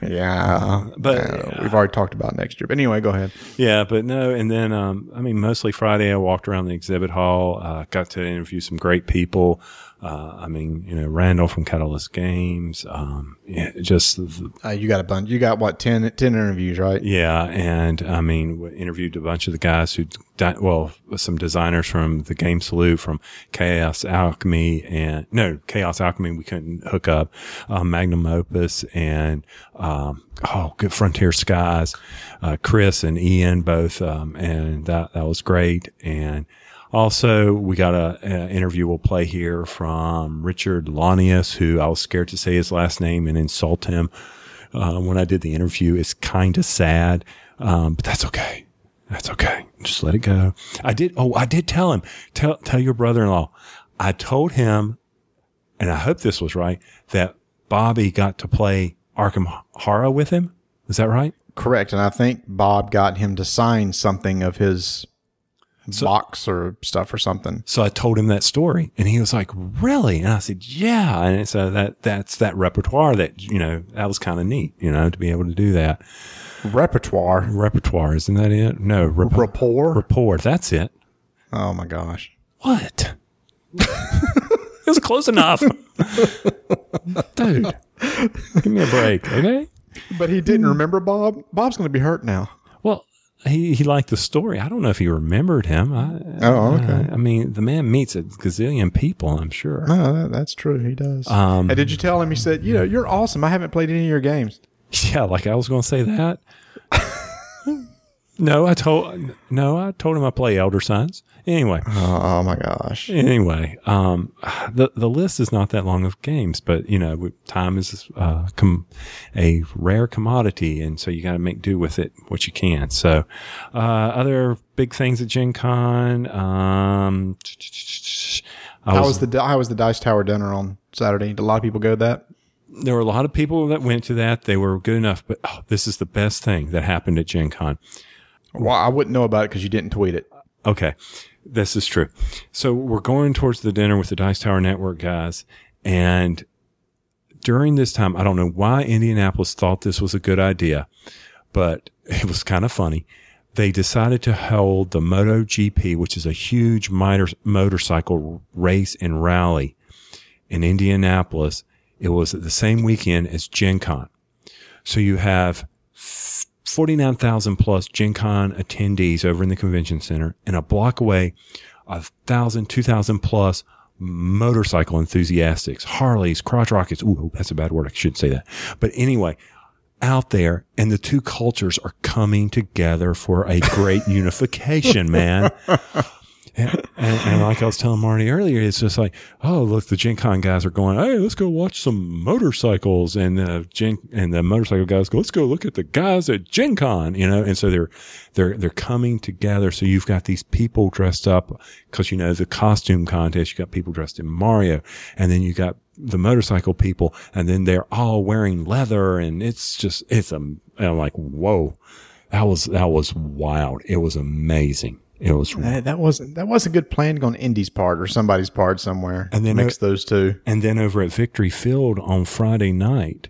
Yeah, But- uh, we've already talked about next year. But anyway, go ahead. Yeah, but no. And then, um, I mean, mostly Friday, I walked around the exhibit hall, uh, got to interview some great people. Uh, I mean, you know, Randall from Catalyst Games. Um, yeah, just Uh, you got a bunch. You got what 10, 10 interviews, right? Yeah, and I mean, we interviewed a bunch of the guys who, di- well, some designers from the Game Salute, from Chaos Alchemy, and no, Chaos Alchemy, we couldn't hook up, uh, Magnum Opus, and um, oh, good Frontier Skies, uh, Chris and Ian both, um, and that that was great, and. Also, we got a, a interview we'll play here from Richard Launius, who I was scared to say his last name and insult him uh, when I did the interview. It's kind of sad, um, but that's okay. That's okay. Just let it go. I did. Oh, I did tell him. Tell tell your brother-in-law. I told him, and I hope this was right, that Bobby got to play Arkham Horror with him. Is that right? Correct. And I think Bob got him to sign something of his box or stuff or something. So I told him that story, and he was like, "Really?" And I said, "Yeah." And so uh, that that's that repertoire that you know that was kind of neat, you know, to be able to do that Repertoire. repertoire. Isn't that it? No, rep- Rapport. rapport. That's it. Oh my gosh. What? it was close enough. Dude, give me a break, okay? But he didn't remember Bob. Bob's going to be hurt now. Well, he, he liked the story. I don't know if he remembered him. I, Oh, okay. I, I mean, the man meets a gazillion people, I'm sure. No, that, that's true. He does. Um, and did you tell him? He said, "You know, you're awesome. I haven't played any of your games." Yeah, like I was going to say that. no, I told no, I told him I play Elder Signs. Anyway, Oh, oh my gosh. anyway, um, the the list is not that long of games, but you know, time is uh, com- a rare commodity, and so you got to make do with it what you can. So, uh, other big things at Gen Con. Um, I How was the how was the Dice Tower dinner on Saturday? Did a lot of people go to that? there were a lot of people that went to that. They were good enough, but oh, this is the best thing that happened at Gen Con. Well, I wouldn't know about it because you didn't tweet it. Okay, this is true. So we're going towards the dinner with the Dice Tower Network guys, and during this time, I don't know why Indianapolis thought this was a good idea, but it was kind of funny. They decided to hold the MotoGP, which is a huge motor, motorcycle race and rally in Indianapolis. It was the same weekend as Gen Con. So you have 49,000 plus Gen Con attendees over in the convention center and a block away, a thousand, two thousand plus motorcycle enthusiasts, Harleys, crotch rockets. Ooh, that's a bad word. I shouldn't say that. But anyway, out there and the two cultures are coming together for a great unification, man. And, and, like I was telling Marty earlier, it's just like, oh, look, the Gen Con guys are going, hey, let's go watch some motorcycles. And the Gen, and the motorcycle guys go, let's go look at the guys at Gen Con, you know? And so they're, they're, they're coming together. So you've got these people dressed up because, you know, the costume contest, you got people dressed in Mario and then you got the motorcycle people and then they're all wearing leather and it's just, it's a, I'm like, whoa, that was, that was wild. It was amazing. It was That, that wasn't that wasn't good planning on Indy's part or somebody's part somewhere. And then mix those two. And then over at Victory Field on Friday night,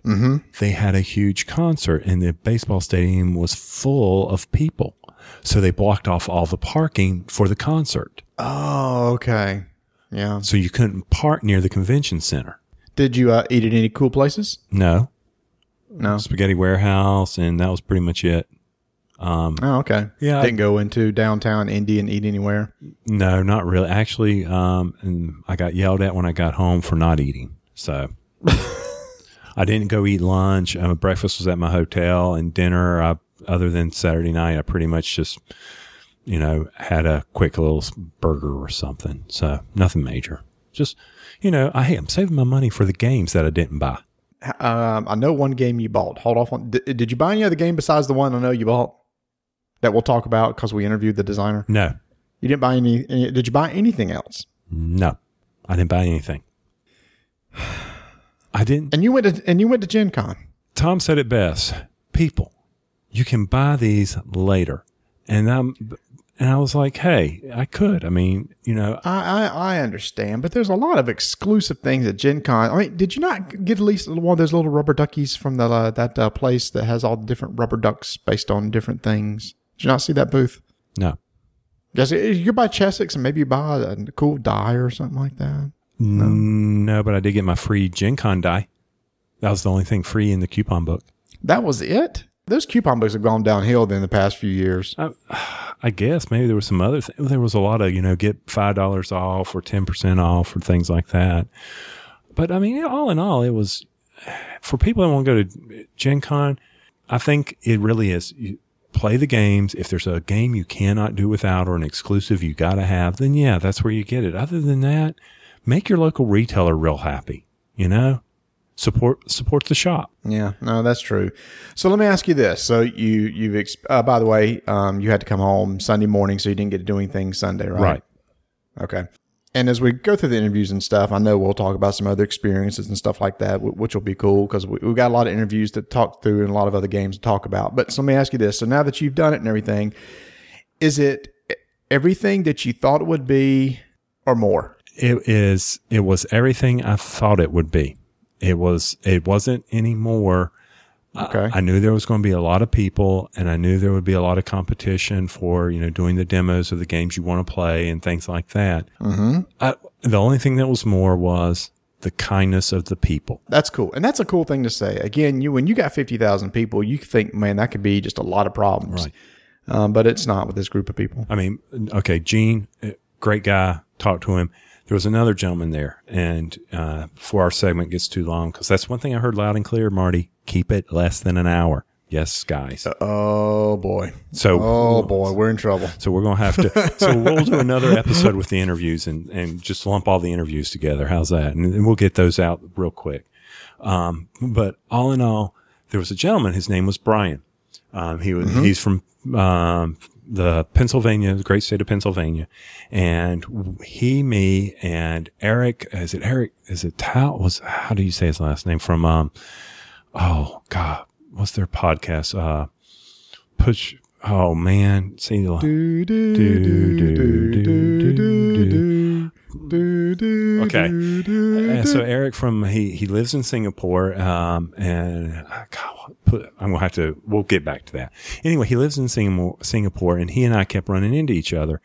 they had a huge concert, and the baseball stadium was full of people. So they blocked off all the parking for the concert. Oh, okay. Yeah. So you couldn't park near the convention center. Did you uh, eat at any cool places? No, No. Spaghetti Warehouse, and that was pretty much it. Oh, okay. Yeah, I- Didn't go into downtown Indy and eat anywhere. No, not really. Actually, um, and I got yelled at when I got home for not eating. So I didn't go eat lunch. Um, breakfast was at my hotel, and dinner. I, other than Saturday night, I pretty much just, you know, had a quick little burger or something. So nothing major. Just, you know, I hey, I'm saving my money for the games that I didn't buy. Um, I know one game you bought. Hold off on. Did, did you buy any other game besides the one I know you bought that we'll talk about because we interviewed the designer? No, You didn't buy any, any. Did you buy anything else? no, I didn't buy anything. I didn't. And you went to and you went to Gen Con. Tom said it best. People, you can buy these later. And I'm, and I was like, Hey, I could. I mean, you know, I, I I understand, but there's a lot of exclusive things at Gen Con. I mean, did you not get at least one of those little rubber duckies from the uh, that uh, place that has all the different rubber ducks based on different things? Did you not see that booth? no, Yes, you buy Chessex and maybe you buy a cool die or something like that. Mm, no, no, but I did get my free Gen Con die. That was the only thing free in the coupon book. That was it. Those coupon books have gone downhill in the past few years. I guess maybe there was some other thing. There was a lot of, you know, get $5 off or 10% off or things like that. But I mean, all in all, it was for people that want to go to Gen Con, I think it really is. You play the games. If there's a game you cannot do without or an exclusive you got to have, then yeah, that's where you get it. Other than that, make your local retailer real happy, you know? Support support the shop. Yeah, no, that's true. So let me ask you this: So you you've ex- uh, by the way, um, you had to come home Sunday morning, so you didn't get to do anything Sunday, right? Right. Okay. And as we go through the interviews and stuff, I know we'll talk about some other experiences and stuff like that, which will be cool because we, we've got a lot of interviews to talk through and a lot of other games to talk about. But so let me ask you this: So now that you've done it and everything, is it everything that you thought it would be, or more? it is it was everything I thought it would be. It was it wasn't anymore. Okay. I knew there was going to be a lot of people and I knew there would be a lot of competition for, you know, doing the demos of the games you want to play and things like that. Mm-hmm. I, the only thing that was more was the kindness of the people. That's cool, and that's a cool thing to say. Again, you when you got fifty thousand people, you think, man, that could be just a lot of problems. Right. Um, but it's not with this group of people. I mean, okay, Gene, uh, great guy. Talked to him. There was another gentleman there, and uh, before our segment gets too long, because that's one thing I heard loud and clear, Marty. Keep it less than an hour. Yes, guys. Oh boy. So, Oh boy, we're in trouble. so we're gonna have to. So we'll do another episode with the interviews and and just lump all the interviews together. How's that? And, and we'll get those out real quick. Um, but all in all, there was a gentleman. His name was Brian. Um, he was he's from um, the Pennsylvania, the great state of Pennsylvania, and he, me, and Eric. Is it Eric? Is it Tal? Was how do you say his last name? From um, oh God, what's their podcast? Uh, push. Oh man, see Do, do, do, do, do, do, do, do, do, do, Okay. do, do. so Eric from he he lives in Singapore, um, and uh, God, put, I'm gonna have to. We'll get back to that. Anyway, he lives in Singapore, Singapore, and he and I kept running into each other,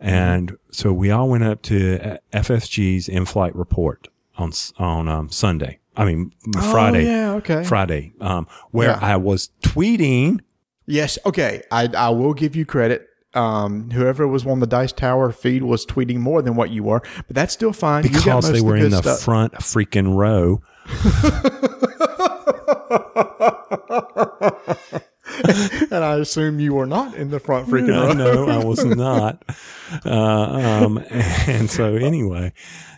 and so we all went up to uh, FFG's in-flight report on on um, Sunday. I mean Friday. Oh, yeah, okay. Friday, um, where Yeah. I was tweeting. Yes, okay. I I will give you credit. Um, whoever was on the Dice Tower feed was tweeting more than what you were, but that's still fine. Because most they were in the stuff. front freaking row. and I assume you were not in the front freaking I row. no, I was not. Uh, um, and so anyway,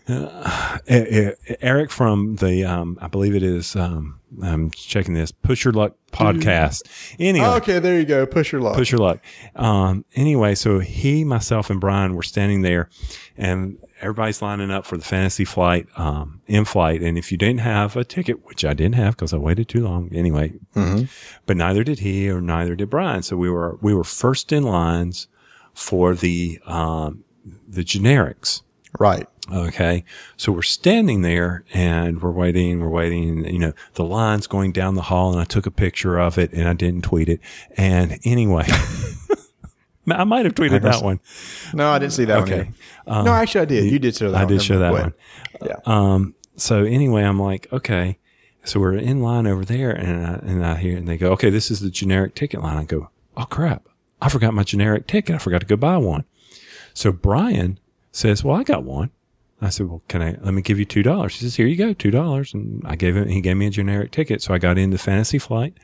uh, Eric from the, um, I believe it is, um, I'm checking this Push Your Luck podcast. Anyway, Okay, there you go. Push your luck. Push Your Luck. Um, anyway, so he, myself, and Brian were standing there, and everybody's lining up for the fantasy flight, um, in flight. And if you didn't have a ticket, which I didn't have because I waited too long, anyway, but neither did he or neither did Brian. So we were we were first in lines for the um, the generics. Right. Okay. So we're standing there and we're waiting, we're waiting, you know, the line's going down the hall and I took a picture of it and I didn't tweet it. And anyway, I might have tweeted that one. No, I didn't see that Okay. one. Either. no, actually, I did. You did show that. I one. did show that one. Yeah. Um, so anyway, I'm like, okay. So we're in line over there and I, and I hear, and they go, okay, this is the generic ticket line. I go, oh crap. I forgot my generic ticket. I forgot to go buy one. So Brian says, well, I got one. I said, well, can I, let me give you $2. He says, here you go, $2. And I gave him, he gave me a generic ticket. So I got into Fantasy Flight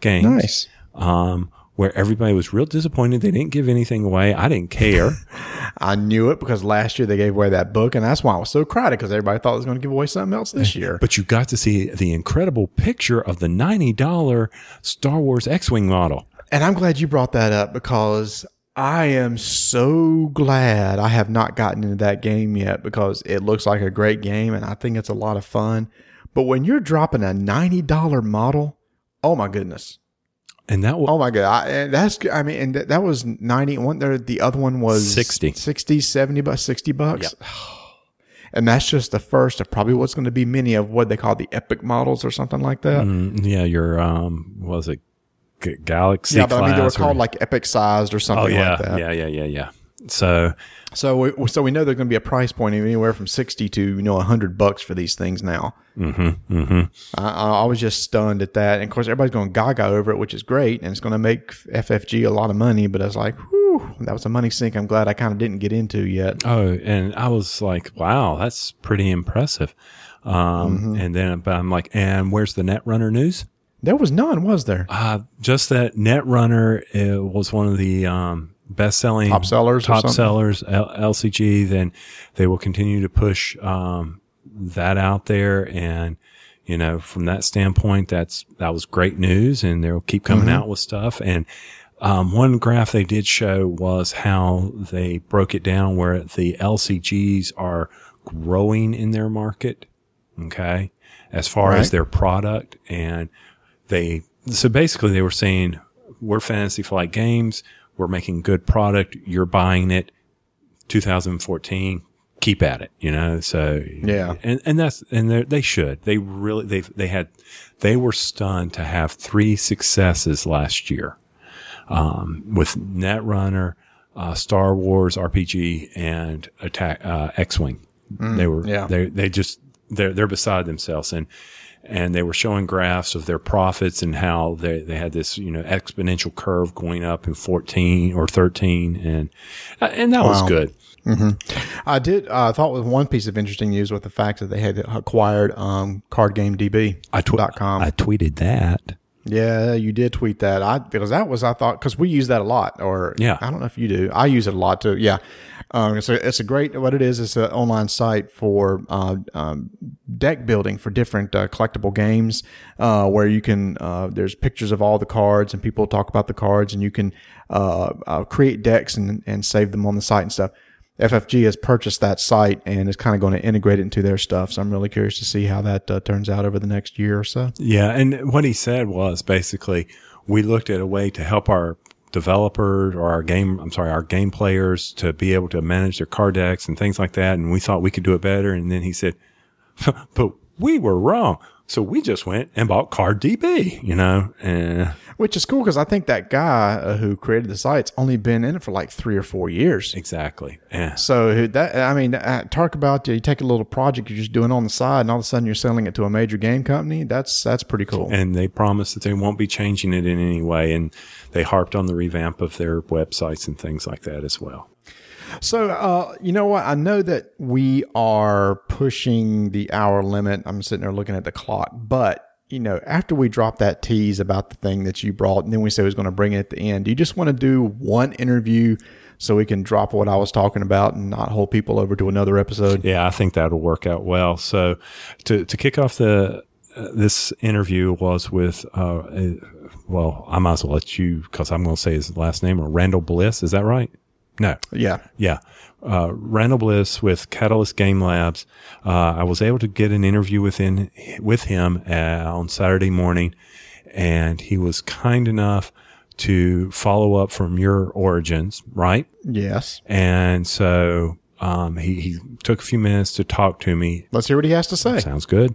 games. Nice. Um, where everybody was real disappointed. They didn't give anything away. I didn't care. I knew it because last year they gave away that book, and that's why I was so crowded because everybody thought it was going to give away something else this year. but you got to see the incredible picture of the $90 Star Wars X-Wing model. And I'm glad you brought that up because I am so glad I have not gotten into that game yet because it looks like a great game and I think it's a lot of fun. But when you're dropping a $90 model, oh my goodness. And that was, Oh my god, I, that's I mean, and that, that was ninety. One there, the other one was 60. 60 70 bucks, sixty bucks. And that's just the first of probably what's going to be many of what they call the epic models or something like that. Mm, yeah, your, um, what was it G- Galaxy yeah, but I mean they were class or- called like epic sized or oh something yeah, like that. yeah, yeah, yeah, yeah. So So we, so we know there's going to be a price point of anywhere from sixty to you know hundred bucks for these things now. mm-hmm, mm-hmm. I, I was just stunned at that, and of course everybody's going gaga over it, which is great, and it's going to make FFG a lot of money. But I was like, whew, that was a money sink. I'm glad I kind of didn't get into yet. Oh, and I was like, wow, that's pretty impressive. Um, Mm-hmm. and then but I'm like, and where's the Netrunner news? There was none, was there? Uh, just that Netrunner uh, was one of the um, best-selling Top sellers top sellers L- LCG. Then they will continue to push um, that out there, and you know, from that standpoint, that's that was great news, and they'll keep coming Mm-hmm. out with stuff. And um, one graph they did show was how they broke it down where the LCGs are growing in their market. Okay. As far as their product and they, so basically they were saying, we're fantasy flight games. We're making good product. You're buying it 2014. Keep at it, you know? So Yeah. and, and that's, and they they should, they really, they, they had, they were stunned to have three successes last year um, with Netrunner, uh, Star Wars RPG, and Attack uh, X-wing. they were yeah. they they just they're they're beside themselves and and they were showing graphs of their profits and how they, they had this you know exponential curve going up in 14 or 13 and uh, and that was Wow. good I did. Uh, I thought was one piece of interesting news with the fact that they had acquired um, CardGameDB. I, tw- I tweeted that Yeah, you did tweet that. I because that was I thought because we use that a lot. Or Yeah. I don't know if you do. I use it a lot too. Yeah, um, it's a it's a great what it is. It's an online site for uh, um, deck building for different uh, collectible games, uh, where you can uh, there's pictures of all the cards and people talk about the cards and you can uh, create decks and and save them on the site and stuff. FFG has purchased that site and is kind of going to integrate it into their stuff. So I'm really curious to see how that uh, turns out over the next year or so. Yeah, and what he said was basically we looked at a way to help our developers or our game I'm sorry, our game players to be able to manage their card decks and things like that and we thought we could do it better and then he said but we were wrong. So we just went and bought Card DB, you know, and Which is cool because I think that guy uh, who created the site's only been in it for like three or four years. exactly. Yeah. So that I mean, uh, talk about you take a little project you're just doing on the side, and all of a sudden you're selling it to a major game company. That's that's pretty cool. And they promise that they won't be changing it in any way and they harped on the revamp of their websites and things like that as well. So, uh, you know what? I know that we are pushing the hour limit. I'm sitting there looking at the clock, but you know, after we drop that tease about the thing that you brought, and then we say was going to bring it at the end, do you just want to do one interview so we can drop what I was talking about and not hold people over to another episode? Yeah, I think that'll work out well. So to, to kick off the, uh, this interview was with, uh, uh, well, I might as well let you, cause I'm going to say his last name or Randall Bliss. Is that right? No. Yeah. Yeah. Uh, Randall Bliss with Catalyst Game Labs. Uh, I was able to get an interview within, with him uh, on Saturday morning and he was kind enough to follow up from your origins, right? Yes. And so um, he, he took a few minutes to talk to me. Let's hear what he has to say. Sounds good.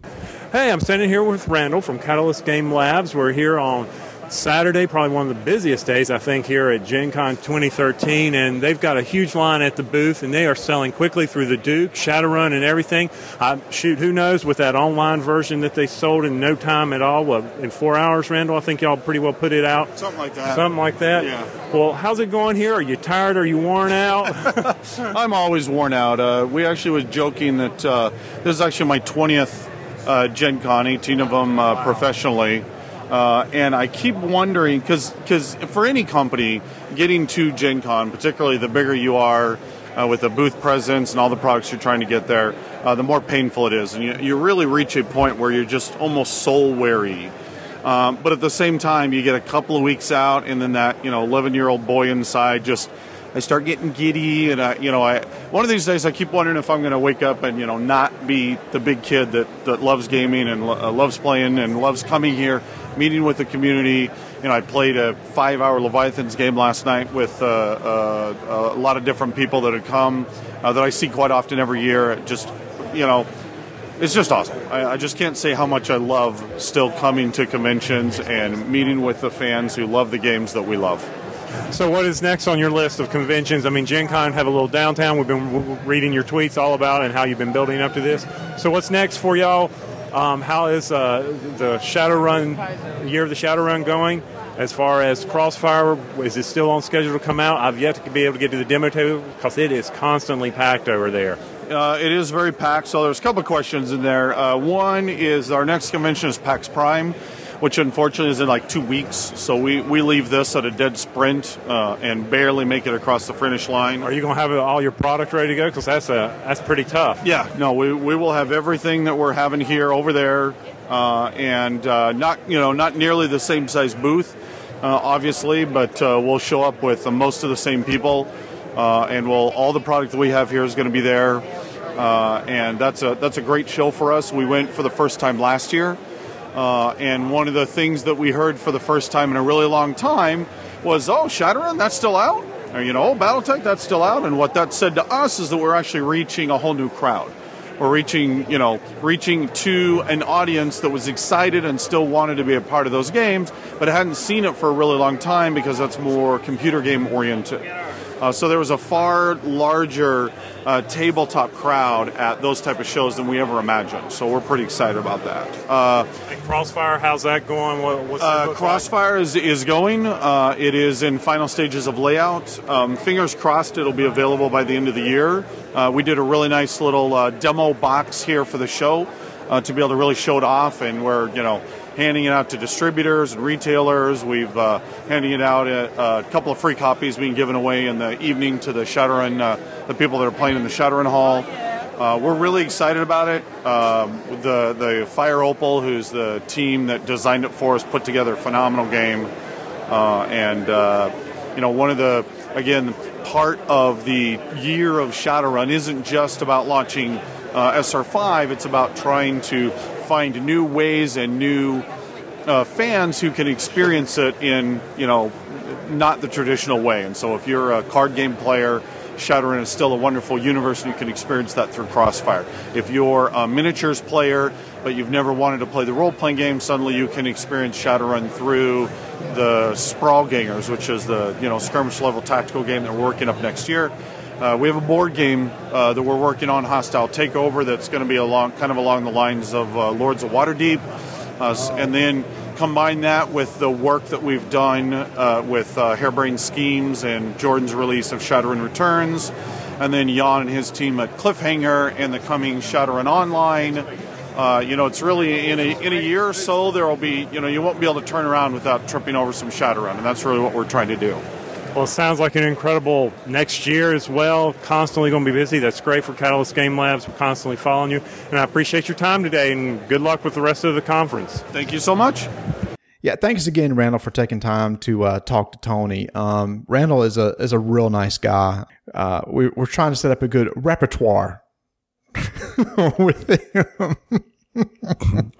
Hey, I'm standing here with Randall from Catalyst Game Labs. We're here on Saturday, probably one of the busiest days, I think, here at Gen Con 2013. And they've got a huge line at the booth, and they are selling quickly through the Duke, Shadowrun, and everything. I, shoot, who knows, with that online version that they sold in no time at all, well, in four hours, Randall, I think y'all pretty well put it out. Something like that. Something like that? Yeah. Well, how's it going here? Are you tired? Are you worn out? I'm always worn out. Uh, we actually was joking that uh, this is actually my 20th uh, Gen Con, 18 of them uh, professionally. Uh, and I keep wondering because for any company getting to Gen Con, particularly the bigger you are uh, with the booth presence and all the products you're trying to get there, uh, the more painful it is, and you, you really reach a point where you're just almost soul weary. Um, but at the same time, you get a couple of weeks out, and then that you know 11 year old boy inside just I start getting giddy, and I, you know, I one of these days I keep wondering if I'm going to wake up and you know not be the big kid that, that loves gaming and uh, loves playing and loves coming here meeting with the community. You know, I played a five-hour Leviathans game last night with uh, uh, a lot of different people that had come uh, that I see quite often every year. Just, you know, it's just awesome. I, I, just can't say how much I love still coming to conventions and meeting with the fans who love the games that we love. So, what is next on your list of conventions? I mean, Gen Con have a little downtown. We've been reading your tweets all about and how you've been building up to this. So, what's next for y'all? Um, how is uh, the Shadowrun year of the Shadowrun going? As far as Crossfire, is it still on schedule to come out? I've yet to be able to get to the demo table because it is constantly packed over there. Uh, it is very packed. So there's a couple questions in there. Uh, one is our next convention is PAX Prime which unfortunately is in like two weeks. So we, we leave this at a dead sprint uh, and barely make it across the finish line. Are you going to have all your product ready to go? Because that's a that's pretty tough. Yeah, no, we, we will have everything that we're having here over there, uh, and uh, not you know not nearly the same size booth, uh, obviously, but uh, we'll show up with most of the same people, uh, and we'll all the product that we have here is going to be there. and that's a that's a great show for us. We went for the first time last year, uh, and one of the things that we heard for the first time in a really long time was, oh, Shadowrun, that's still out? Or, you know, oh, Battletech, that's still out? And what that said to us is that we're actually reaching a whole new crowd. We're reaching, you know, reaching to an audience that was excited and still wanted to be a part of those games, but hadn't seen it for a really long time because that's more computer game oriented. Uh, so there was a far larger uh, tabletop crowd at those type of shows than we ever imagined. So we're pretty excited about that. Uh, Crossfire, how's that going? What, uh, Crossfire like? is, is going. Uh, it is in final stages of layout. Um, fingers crossed it'll be available by the end of the year. Uh, we did a really nice little demo box here for the show to be able to really show it off, and we're you know handing it out to distributors and retailers. We've uh, handing it out at, uh, a couple of free copies being given away in the evening to the Shadowrun, uh, the people that are playing in the Shadowrun Hall. Uh, we're really excited about it. Um, the the Fire Opal, who's the team that designed it for us, put together a phenomenal game. Uh, and uh, you know, one of the again part of the year of Shadowrun isn't just about launching uh, SR5. It's about trying to find new ways and new uh, fans who can experience it in you know not the traditional way. And so if you're a card game player, Shadowrun is still a wonderful universe, and you can experience that through Crossfire. If you're a miniatures player, but you've never wanted to play the role playing game, suddenly you can experience Shadowrun through the Sprawlgangers, which is the you know skirmish level tactical game that we're working up next year. Uh, we have a board game uh, that we're working on, Hostile Takeover, that's going to be along kind of along the lines of uh, Lords of Waterdeep, uh, and then combine that with the work that we've done uh, with uh, Harebrained Schemes and Jordan's release of Shadowrun Returns, and then Jan and his team at Cliffhanger and the coming Shadowrun Online. you know, it's really in a in a year or so there will be you know you won't be able to turn around without tripping over some Shadowrun, and that's really what we're trying to do. Well, it sounds like an incredible next year as well. Constantly going to be busy. That's great for Catalyst Game Labs. We're constantly following you. And I appreciate your time today and good luck with the rest of the conference. Thank you so much. Yeah, thanks again, Randall, for taking time to uh, talk to Tony. Um, Randall is a is a real nice guy. Uh, we, are trying to set up a good repertoire with him.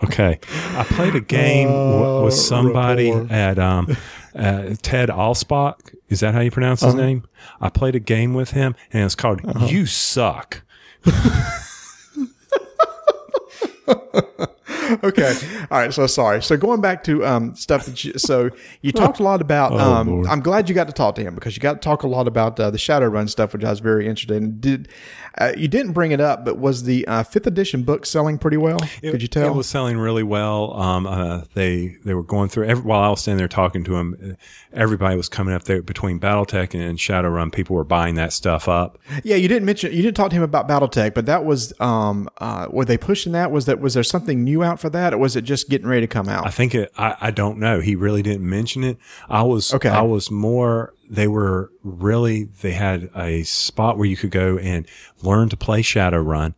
okay, I played a game uh, with somebody rapport. at um, uh, Ted Alspach. Is that how you pronounce his name? I played a game with him, and it's called "You Suck." okay. All right. So sorry. So going back to um, stuff that you, so you talked a lot about. Um, I'm glad you got to talk to him because you got to talk a lot about uh, the Shadowrun stuff, which I was very interested in. Did uh, you didn't bring it up, but was the uh, fifth edition book selling pretty well? Could you tell? It was selling really well. Um, uh, they they were going through every, while I was standing there talking to him. Everybody was coming up there between BattleTech and Shadowrun. People were buying that stuff up. yeah, you didn't mention you didn't talk to him about BattleTech, but that was um, uh, were they pushing that? Was that was there something new out for that, or was it just getting ready to come out? I think it. I, I don't know. He really didn't mention it. I was. Okay. I was more. They were really. They had a spot where you could go and learn to play Shadowrun.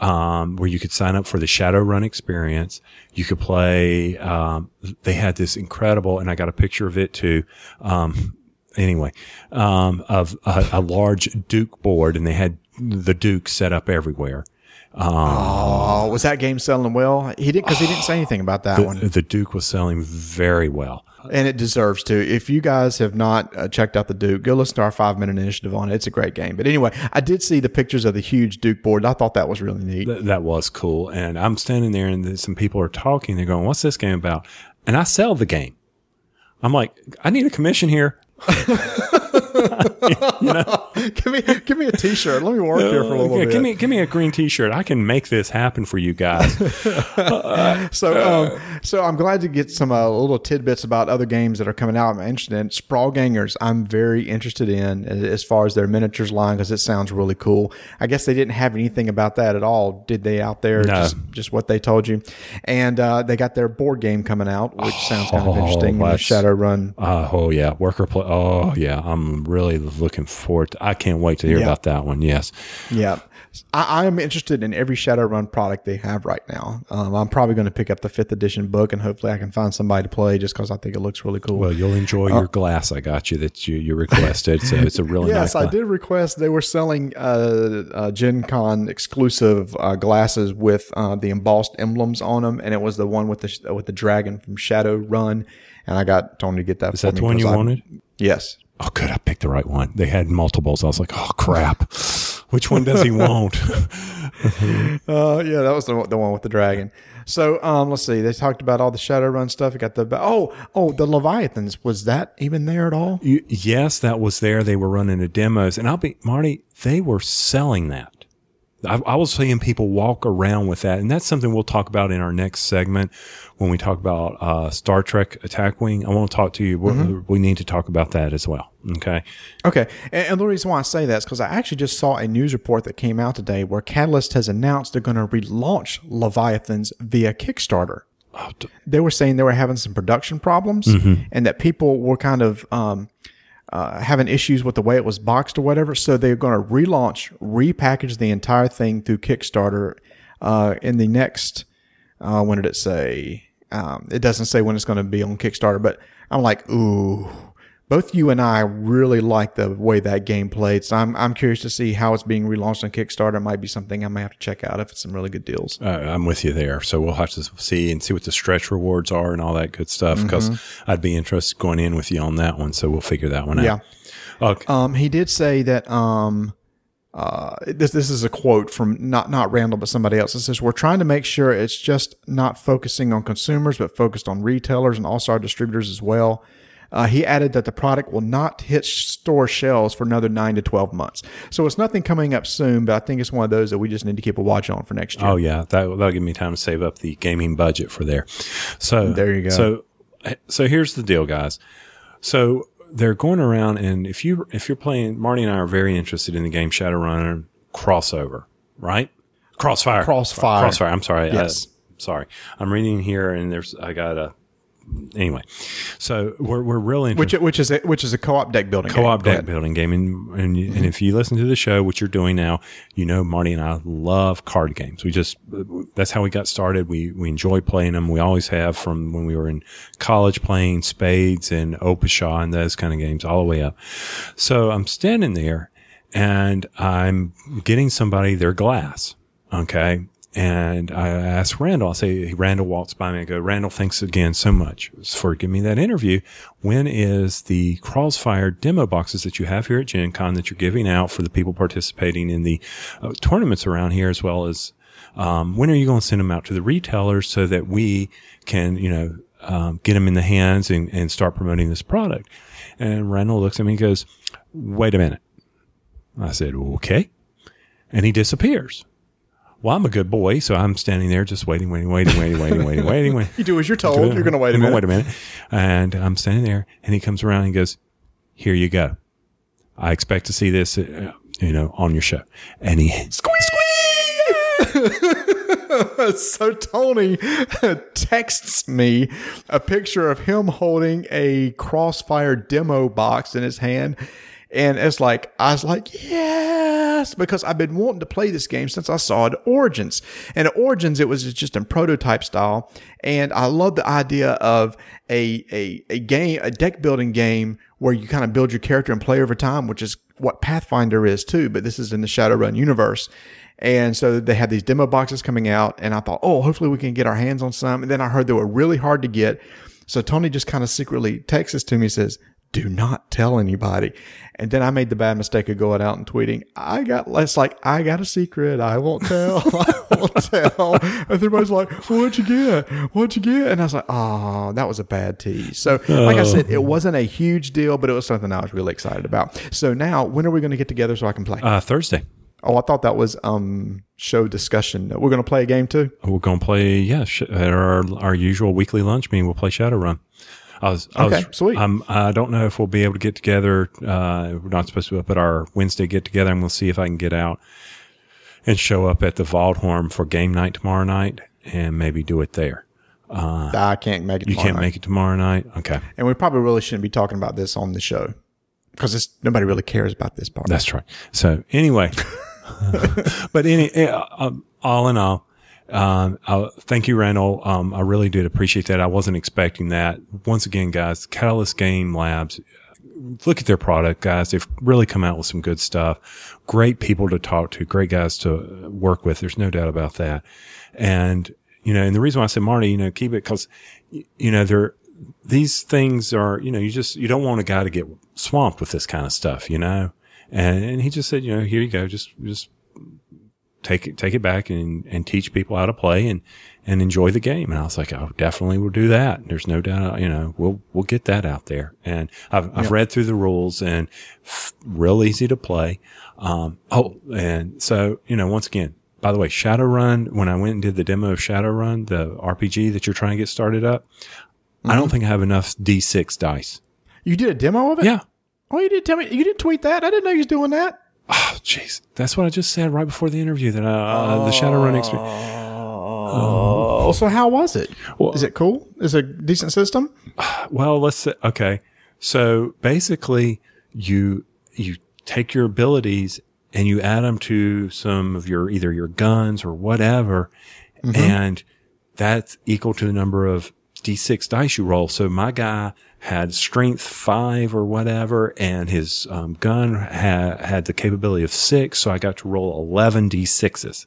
Um, where you could sign up for the Shadowrun experience. You could play. Um, they had this incredible, and I got a picture of it too. Um, anyway, um, of a, a large Duke board, and they had the Duke set up everywhere. Oh, was that game selling well? He didn't because he didn't say anything about that one. The, the Duke was selling very well. and it deserves to. If you guys have not uh, checked out the Duke, go listen to our five minute initiative on it. It's a great game. But anyway, I did see the pictures of the huge Duke board. I thought that was really neat. Th- that was cool. And I'm standing there and some people are talking. They're going, what's this game about? And I sell the game. I'm like, I need a commission here. give me, give me a T-shirt. Let me work here for a little Yeah, bit. give me, give me a green t-shirt. I can make this happen for you guys. so, um, so I'm glad to get some uh, little tidbits about other games that are coming out. I'm interested in Sprawl Gangers. I'm very interested in as far as their miniatures line because it sounds really cool. I guess they didn't have anything about that at all, did they? Out there, No. just just what they told you. And uh, they got their board game coming out, which sounds kind of Oh, interesting. Shadowrun. Uh, oh yeah. Worker play. Oh yeah. I'm really looking forward to, I can't wait to hear Yeah. about that one. Yes. Yeah. I, I am interested in every Shadowrun product they have right now. Um, I'm probably going to pick up the fifth edition book and hopefully I can find somebody to play just because I think it looks really cool. Well, you'll enjoy your glass I got you that you, you requested. So it's a really nice yes, nice I did request. They were selling uh, uh, Gen Con exclusive uh, glasses with uh, the embossed emblems on them, and it was the one with the with the dragon from Shadowrun. And I got Tony to get that. Is that the one you wanted? Yes. Oh, good. I picked the right one. They had multiples. I was like, oh, crap. Which one does he want? Uh, yeah, that was the, the one with the dragon. So um, let's see. They talked about all the Shadowrun stuff. You got the oh oh the Leviathans. Was that even there at all? You- yes, that was there. They were running the demos. And I'll be, Marty, they were selling that. I, I was seeing people walk around with that. And that's something we'll talk about in our next segment when we talk about uh, Star Trek Attack Wing. I want to talk to you. We- We need to talk about that as well. Okay. Okay, and, and the reason why I say that is because I actually just saw a news report that came out today where Catalyst has announced they're going to relaunch Leviathans via Kickstarter. Oh, They were saying they were having some production problems and that people were kind of um, uh, having issues with the way it was boxed or whatever. So they're going to relaunch, repackage the entire thing through Kickstarter uh, in the next. Uh, when did it say? Um, it doesn't say when it's going to be on Kickstarter, but I'm like, ooh. Both you and I really like the way that game played, so I'm I'm curious to see how it's being relaunched on Kickstarter. It might be something I may have to check out if it's some really good deals. Uh, I'm with you there. So we'll have to see and see what the stretch rewards are and all that good stuff because I'd be interested going in with you on that one. So we'll figure that one out. Yeah. Okay. Um, he did say that um, uh, this this is a quote from not not Randall but somebody else. It says we're trying to make sure it's just not focusing on consumers but focused on retailers and also our distributors as well. Uh, he added that the product will not hit store shelves for another nine to twelve months. So it's nothing coming up soon, but I think it's one of those that we just need to keep a watch on for next year. Oh yeah, that that'll give me time to save up the gaming budget for there. So There you go. So so here's the deal, guys. So they're going around, and if you if you're playing, Marty and I are very interested in the game Shadowrunner crossover, right? Crossfire, Crossfire. crossfire. I'm sorry. uh, Yes. sorry. I'm reading here, and there's I got a. Anyway, so we're we're really which which is a, which is a co-op deck building. game. co-op deck building game. And, and and if you listen to the show what you're doing now you know marty and i love card games. We just that's how we got started. We we enjoy playing them. We always have from when we were in college playing spades and opushaw and those kind of games all the way up. So i'm standing there and i'm getting somebody their glass okay and I asked Randall, I say, Randall walks by me. I go, Randall, thanks again so much for giving me that interview. When is the Crossfire demo boxes that you have here at Gen Con that you're giving out for the people participating in the uh, tournaments around here, as well as, um, when are you going to send them out to the retailers so that we can, you know, um, get them in the hands and, and start promoting this product? And Randall looks at me and goes, wait a minute. I said, okay. And he disappears. Well, I'm a good boy, so I'm standing there just waiting, waiting, waiting, waiting, waiting, waiting, waiting. waiting. You do as you're told. You're going to wait a minute. Wait a minute. And I'm standing there, and he comes around and goes, "Here you go. I expect to see this, uh, you know, on your show." And he Squeeze, squeeze. so Tony texts me a picture of him holding a Crossfire demo box in his hand. And it's like, I was like, yes, because I've been wanting to play this game since I saw it at Origins. And at Origins, it was just in prototype style. And I love the idea of a, a, a game, a deck building game where you kind of build your character and play over time, which is what Pathfinder is too. But this is in the Shadowrun universe. And so they had these demo boxes coming out, and I thought, oh, hopefully we can get our hands on some. And then I heard they were really hard to get. So Tony just kind of secretly texts to me, says, do not tell anybody. And then I made the bad mistake of going out and tweeting, I got less like, I got a secret. I won't tell. I won't tell. And everybody's like, what'd you get? What'd you get? And I was like, oh, that was a bad tease. So, like I said, it wasn't a huge deal, but it was something I was really excited about. So now, when are we going to get together so I can play? uh, Thursday. oh, I thought that was um show discussion. We're going to play a game too. We're going to play, yeah, sh- at our, our usual weekly lunch meeting. We'll play Shadowrun. I was, I Okay, was, sweet. I'm, I don't know if we'll be able to get together. Uh, we're not supposed to, but our Wednesday get together and we'll see if I can get out and show up at the Waldhorn for game night tomorrow night and maybe do it there. I can't make it. You can't make it tomorrow night. Okay. And we probably really shouldn't be talking about this on the show because nobody really cares about this part. That's right. So anyway, but any, uh, um, all in all, um, uh, thank you, Randall. Um, I really did appreciate that. I wasn't expecting that. Once again, guys, Catalyst Game Labs, look at their product, guys. They've really come out with some good stuff. Great people to talk to, great guys to work with. There's no doubt about that. And, you know, and the reason why I said Marty, you know, keep it because, you know, they're, these things are, you know, you just, you don't want a guy to get swamped with this kind of stuff, you know? And, and he just said, you know, here you go. Just, just take it, take it back and, and teach people how to play and, and enjoy the game. And I was like, oh, definitely we'll do that. There's no doubt, you know, we'll, we'll get that out there. And I've, I've read through the rules and f- real easy to play. Um, oh, and so, you know, once again, by the way, Shadowrun, when I went and did the demo of Shadowrun, the RPG that you're trying to get started up, I don't think I have enough D6 dice. You did a demo of it? Yeah. Oh, you didn't tell me. You didn't tweet that. I didn't know you was doing that. Oh, jeez. That's what I just said right before the interview that, uh, the Shadowrun experience. Oh, so how was it? Well- Is it cool? Is it a decent system? Well, let's say, okay. So basically you, you take your abilities and you add them to some of your, either your guns or whatever. And that's equal to the number of D6 dice you roll. So my guy had strength five or whatever, and his um, gun ha- had the capability of six. So I got to roll 11 D6s.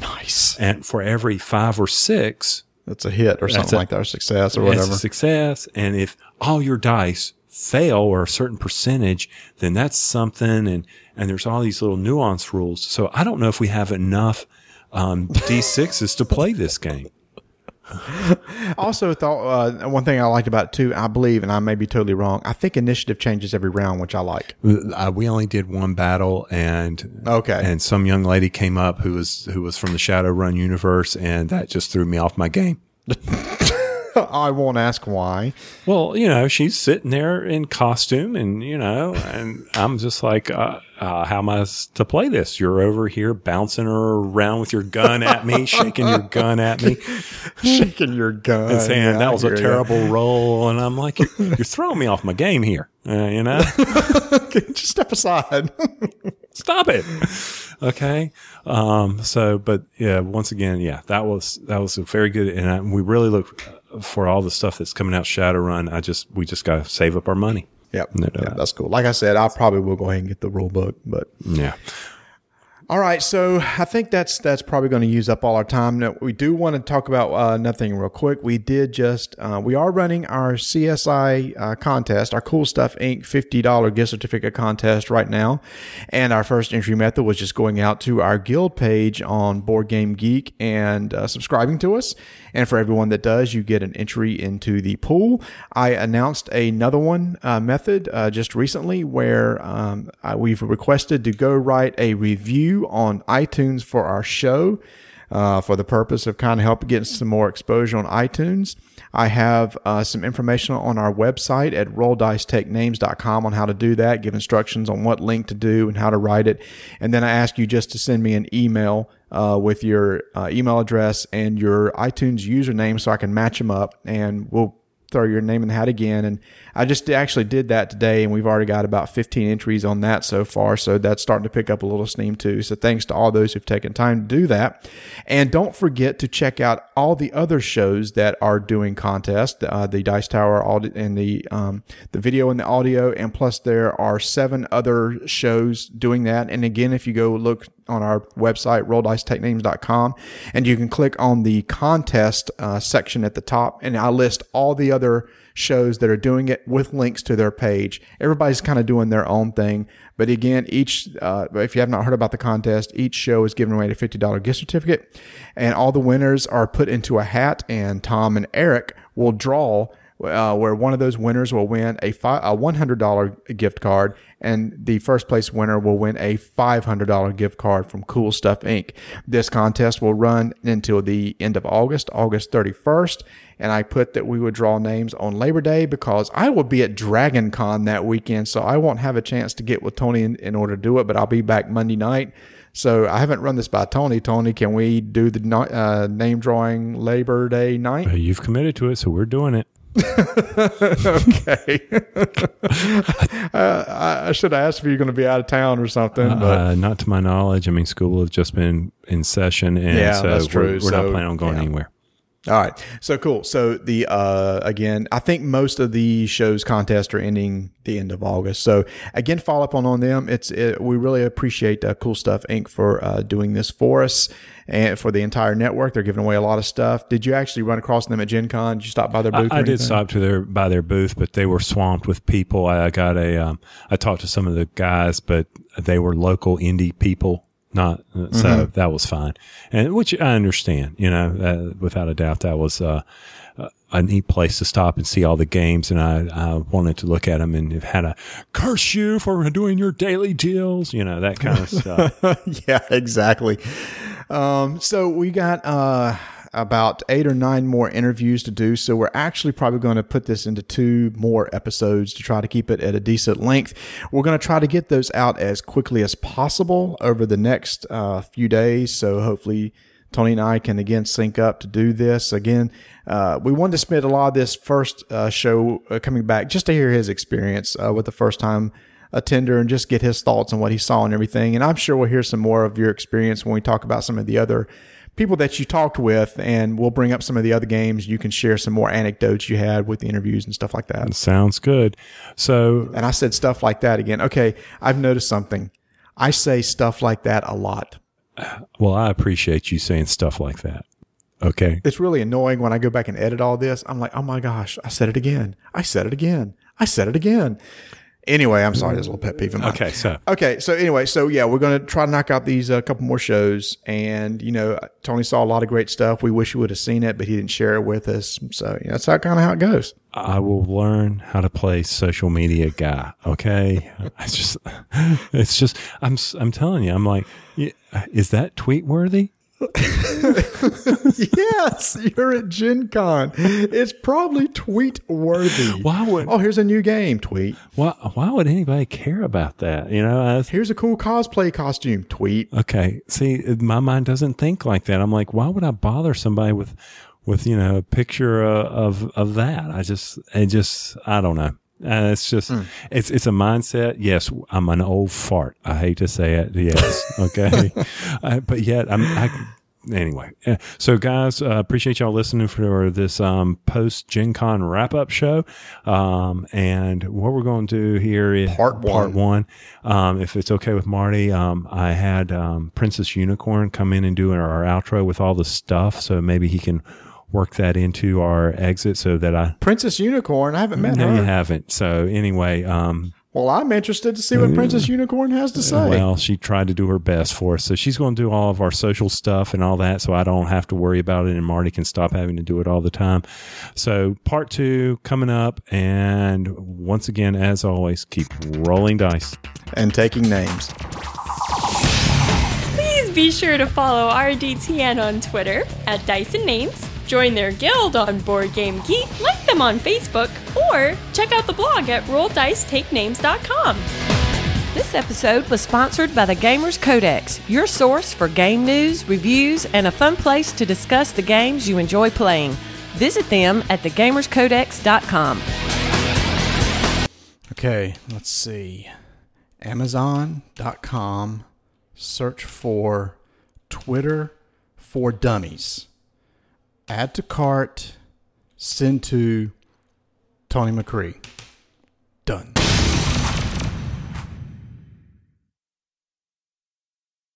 Nice. And for every five or six, That's a hit or something a- like that, or success or whatever. a success. And if all your dice fail or a certain percentage, then that's something. And, and there's all these little nuance rules. So I don't know if we have enough, um, D6s to play this game. Also, thought uh, one thing I liked about it too. I believe, and I may be totally wrong. I think initiative changes every round, which I like. Uh, we only did one battle and, Okay. and some young lady came up who was, who was from the Shadowrun universe and that just threw me off my game. I won't ask why. Well, you know, she's sitting there in costume and, you know, and I'm just like, uh, uh, how am I to play this? You're over here bouncing her around with your gun at me, shaking your gun at me Shaking your gun and saying Yeah, that was a terrible roll. And I'm like, you're, you're throwing me off my game here. Uh, you know, Just step aside. stop it. Okay. Um, so, but yeah, once again, yeah, that was, that was a very good. And I, we really look for all the stuff that's coming out Shadowrun. I just, we just got to save up our money. yep. No Yeah, doubt. that's cool. Like I said, I probably will go ahead and get the rule book, but Yeah. All right, so I think that's that's probably going to use up all our time. Now, we do want to talk about uh, nothing real quick. We did just uh, we are running our CSI uh, contest, our Cool Stuff Inc. fifty dollar gift certificate contest right now, and our first entry method was just going out to our guild page on Board Game Geek and uh, subscribing to us. And for everyone that does, you get an entry into the pool. I announced another one uh, method uh, just recently where um, we've requested to go write a review on iTunes for our show. Uh, for the purpose of kind of helping get some more exposure on iTunes. I have uh, some information on our website at rolldicetakenames.com on how to do that, give instructions on what link to do and how to write it. And then I ask you just to send me an email uh, with your uh, email address and your iTunes username so I can match them up and we'll throw your name in the hat again. And I just actually did that today, and we've already got about 15 entries on that so far. So that's starting to pick up a little steam too. So thanks to all those who've taken time to do that. And don't forget to check out all the other shows that are doing contests, uh, the Dice Tower and the um, the video and the audio, and plus there are seven other shows doing that. And again, if you go look on our website, rolldicetakenames.com, and you can click on the contest uh, section at the top, and I list all the other shows that are doing it with links to their page. Everybody's kind of doing their own thing. But again, each, uh, if you have not heard about the contest, each show is giving away a $50 gift certificate and all the winners are put into a hat and Tom and Eric will draw uh, where one of those winners will win a, fi- a $100 gift card and the first place winner will win a $500 gift card from Cool Stuff Inc. This contest will run until the end of August, August 31st. And I put that we would draw names on Labor Day because I will be at Dragon Con that weekend. So I won't have a chance to get with Tony in, in order to do it, but I'll be back Monday night. So I haven't run this by Tony. Tony, can we do the uh, name drawing Labor Day night? You've committed to it, so we're doing it. Okay. uh, I should have asked if you're going to be out of town or something, uh, but uh, not to my knowledge. I mean, school has just been in session, and yeah, so that's true. We're, we're so, not planning on going yeah. anywhere. All right. So cool. So the uh again, I think most of the shows contests are ending the end of August. So again, follow up on on them. It's it, we really appreciate uh, Cool Stuff Inc. for uh, doing this for us and for the entire network. They're giving away a lot of stuff. Did you actually run across them at Gen Con? Did you stop by their booth? I, I did stop to their by their booth, but they were swamped with people. I got a um, I talked to some of the guys, but they were local indie people not so mm-hmm. that was fine. And which i understand you know uh, without a doubt that was uh, a neat place to stop and see all the games and I, I wanted to look at them and have had a curse you for doing your daily deals you know that kind of stuff. Yeah exactly. Um, so we got uh about eight or nine more interviews to do. So we're actually probably going to put this into two more episodes to try to keep it at a decent length. We're going to try to get those out as quickly as possible over the next uh, few days. So hopefully. Tony and I can again sync up to do this. Again, uh, we wanted to spend a lot of this first uh, show uh, coming back just to hear his experience uh, with the first time attender and just get his thoughts on what he saw and everything. And I'm sure we'll hear some more of your experience when we talk about some of the other people that you talked with, and we'll bring up some of the other games. You can share some more anecdotes you had with the interviews and stuff like that. Sounds good. So, and I said stuff like that again. Okay, I've noticed something. I say stuff like that a lot. Well, I appreciate you saying stuff like that. Okay. It's really annoying when I go back and edit all this. I'm like, oh my gosh, I said it again. I said it again. I said it again. Anyway, I'm sorry, there's a little pet peeve of mine. Okay, so okay, so anyway, so yeah, we're going to try to knock out these a uh, couple more shows, and you know, Tony saw a lot of great stuff. We wish he would have seen it, but he didn't share it with us. So you know, that's how kind of how it goes. I will learn how to play social media guy. Okay, it's just, it's just, I'm, I'm telling you, I'm like, is that tweet worthy? Yes, you're at Gen Con. It's probably tweet worthy. Why would? Oh, here's a new game. Tweet. Why? Why would anybody care about that? You know, here's a cool cosplay costume. Tweet. Okay. See, my mind doesn't think like that. I'm like, why would I bother somebody with, with you know, a picture uh, of of that? I just, it just, I don't know. Uh, it's just mm. it's it's a mindset. Yes, I'm an old fart. I hate to say it. Yes, okay, uh, but yet I'm I anyway, eh, so guys, uh, appreciate y'all listening for this um, post Gen Con wrap up show. Um, and what we're going to do here is Part one. Part one. Um, if it's okay with Marty, um, I had um, Princess Unicorn come in and do our outro with all the stuff, so maybe he can work that into our exit so that I. Princess Unicorn. I haven't met No, her. No, you haven't. So anyway, um, Well, I'm interested to see what Princess Unicorn has to say. Well, she tried to do her best for us. So she's going to do all of our social stuff and all that. So I don't have to worry about it. And Marty can stop having to do it all the time. So part two coming up. And once again, as always, keep rolling dice. and taking names. Please be sure to follow RDTN on Twitter at Dyson Names, join their guild on Board Game Geek, like them on Facebook, or check out the blog at RollDiceTakeNames.com. This episode was sponsored by the Gamers Codex, your source for game news, reviews, and a fun place to discuss the games you enjoy playing. Visit them at thegamerscodex.com. Okay, let's see. Amazon.com. Search for Twitter for Dummies. Add to cart. Send to Tony McCree. Done.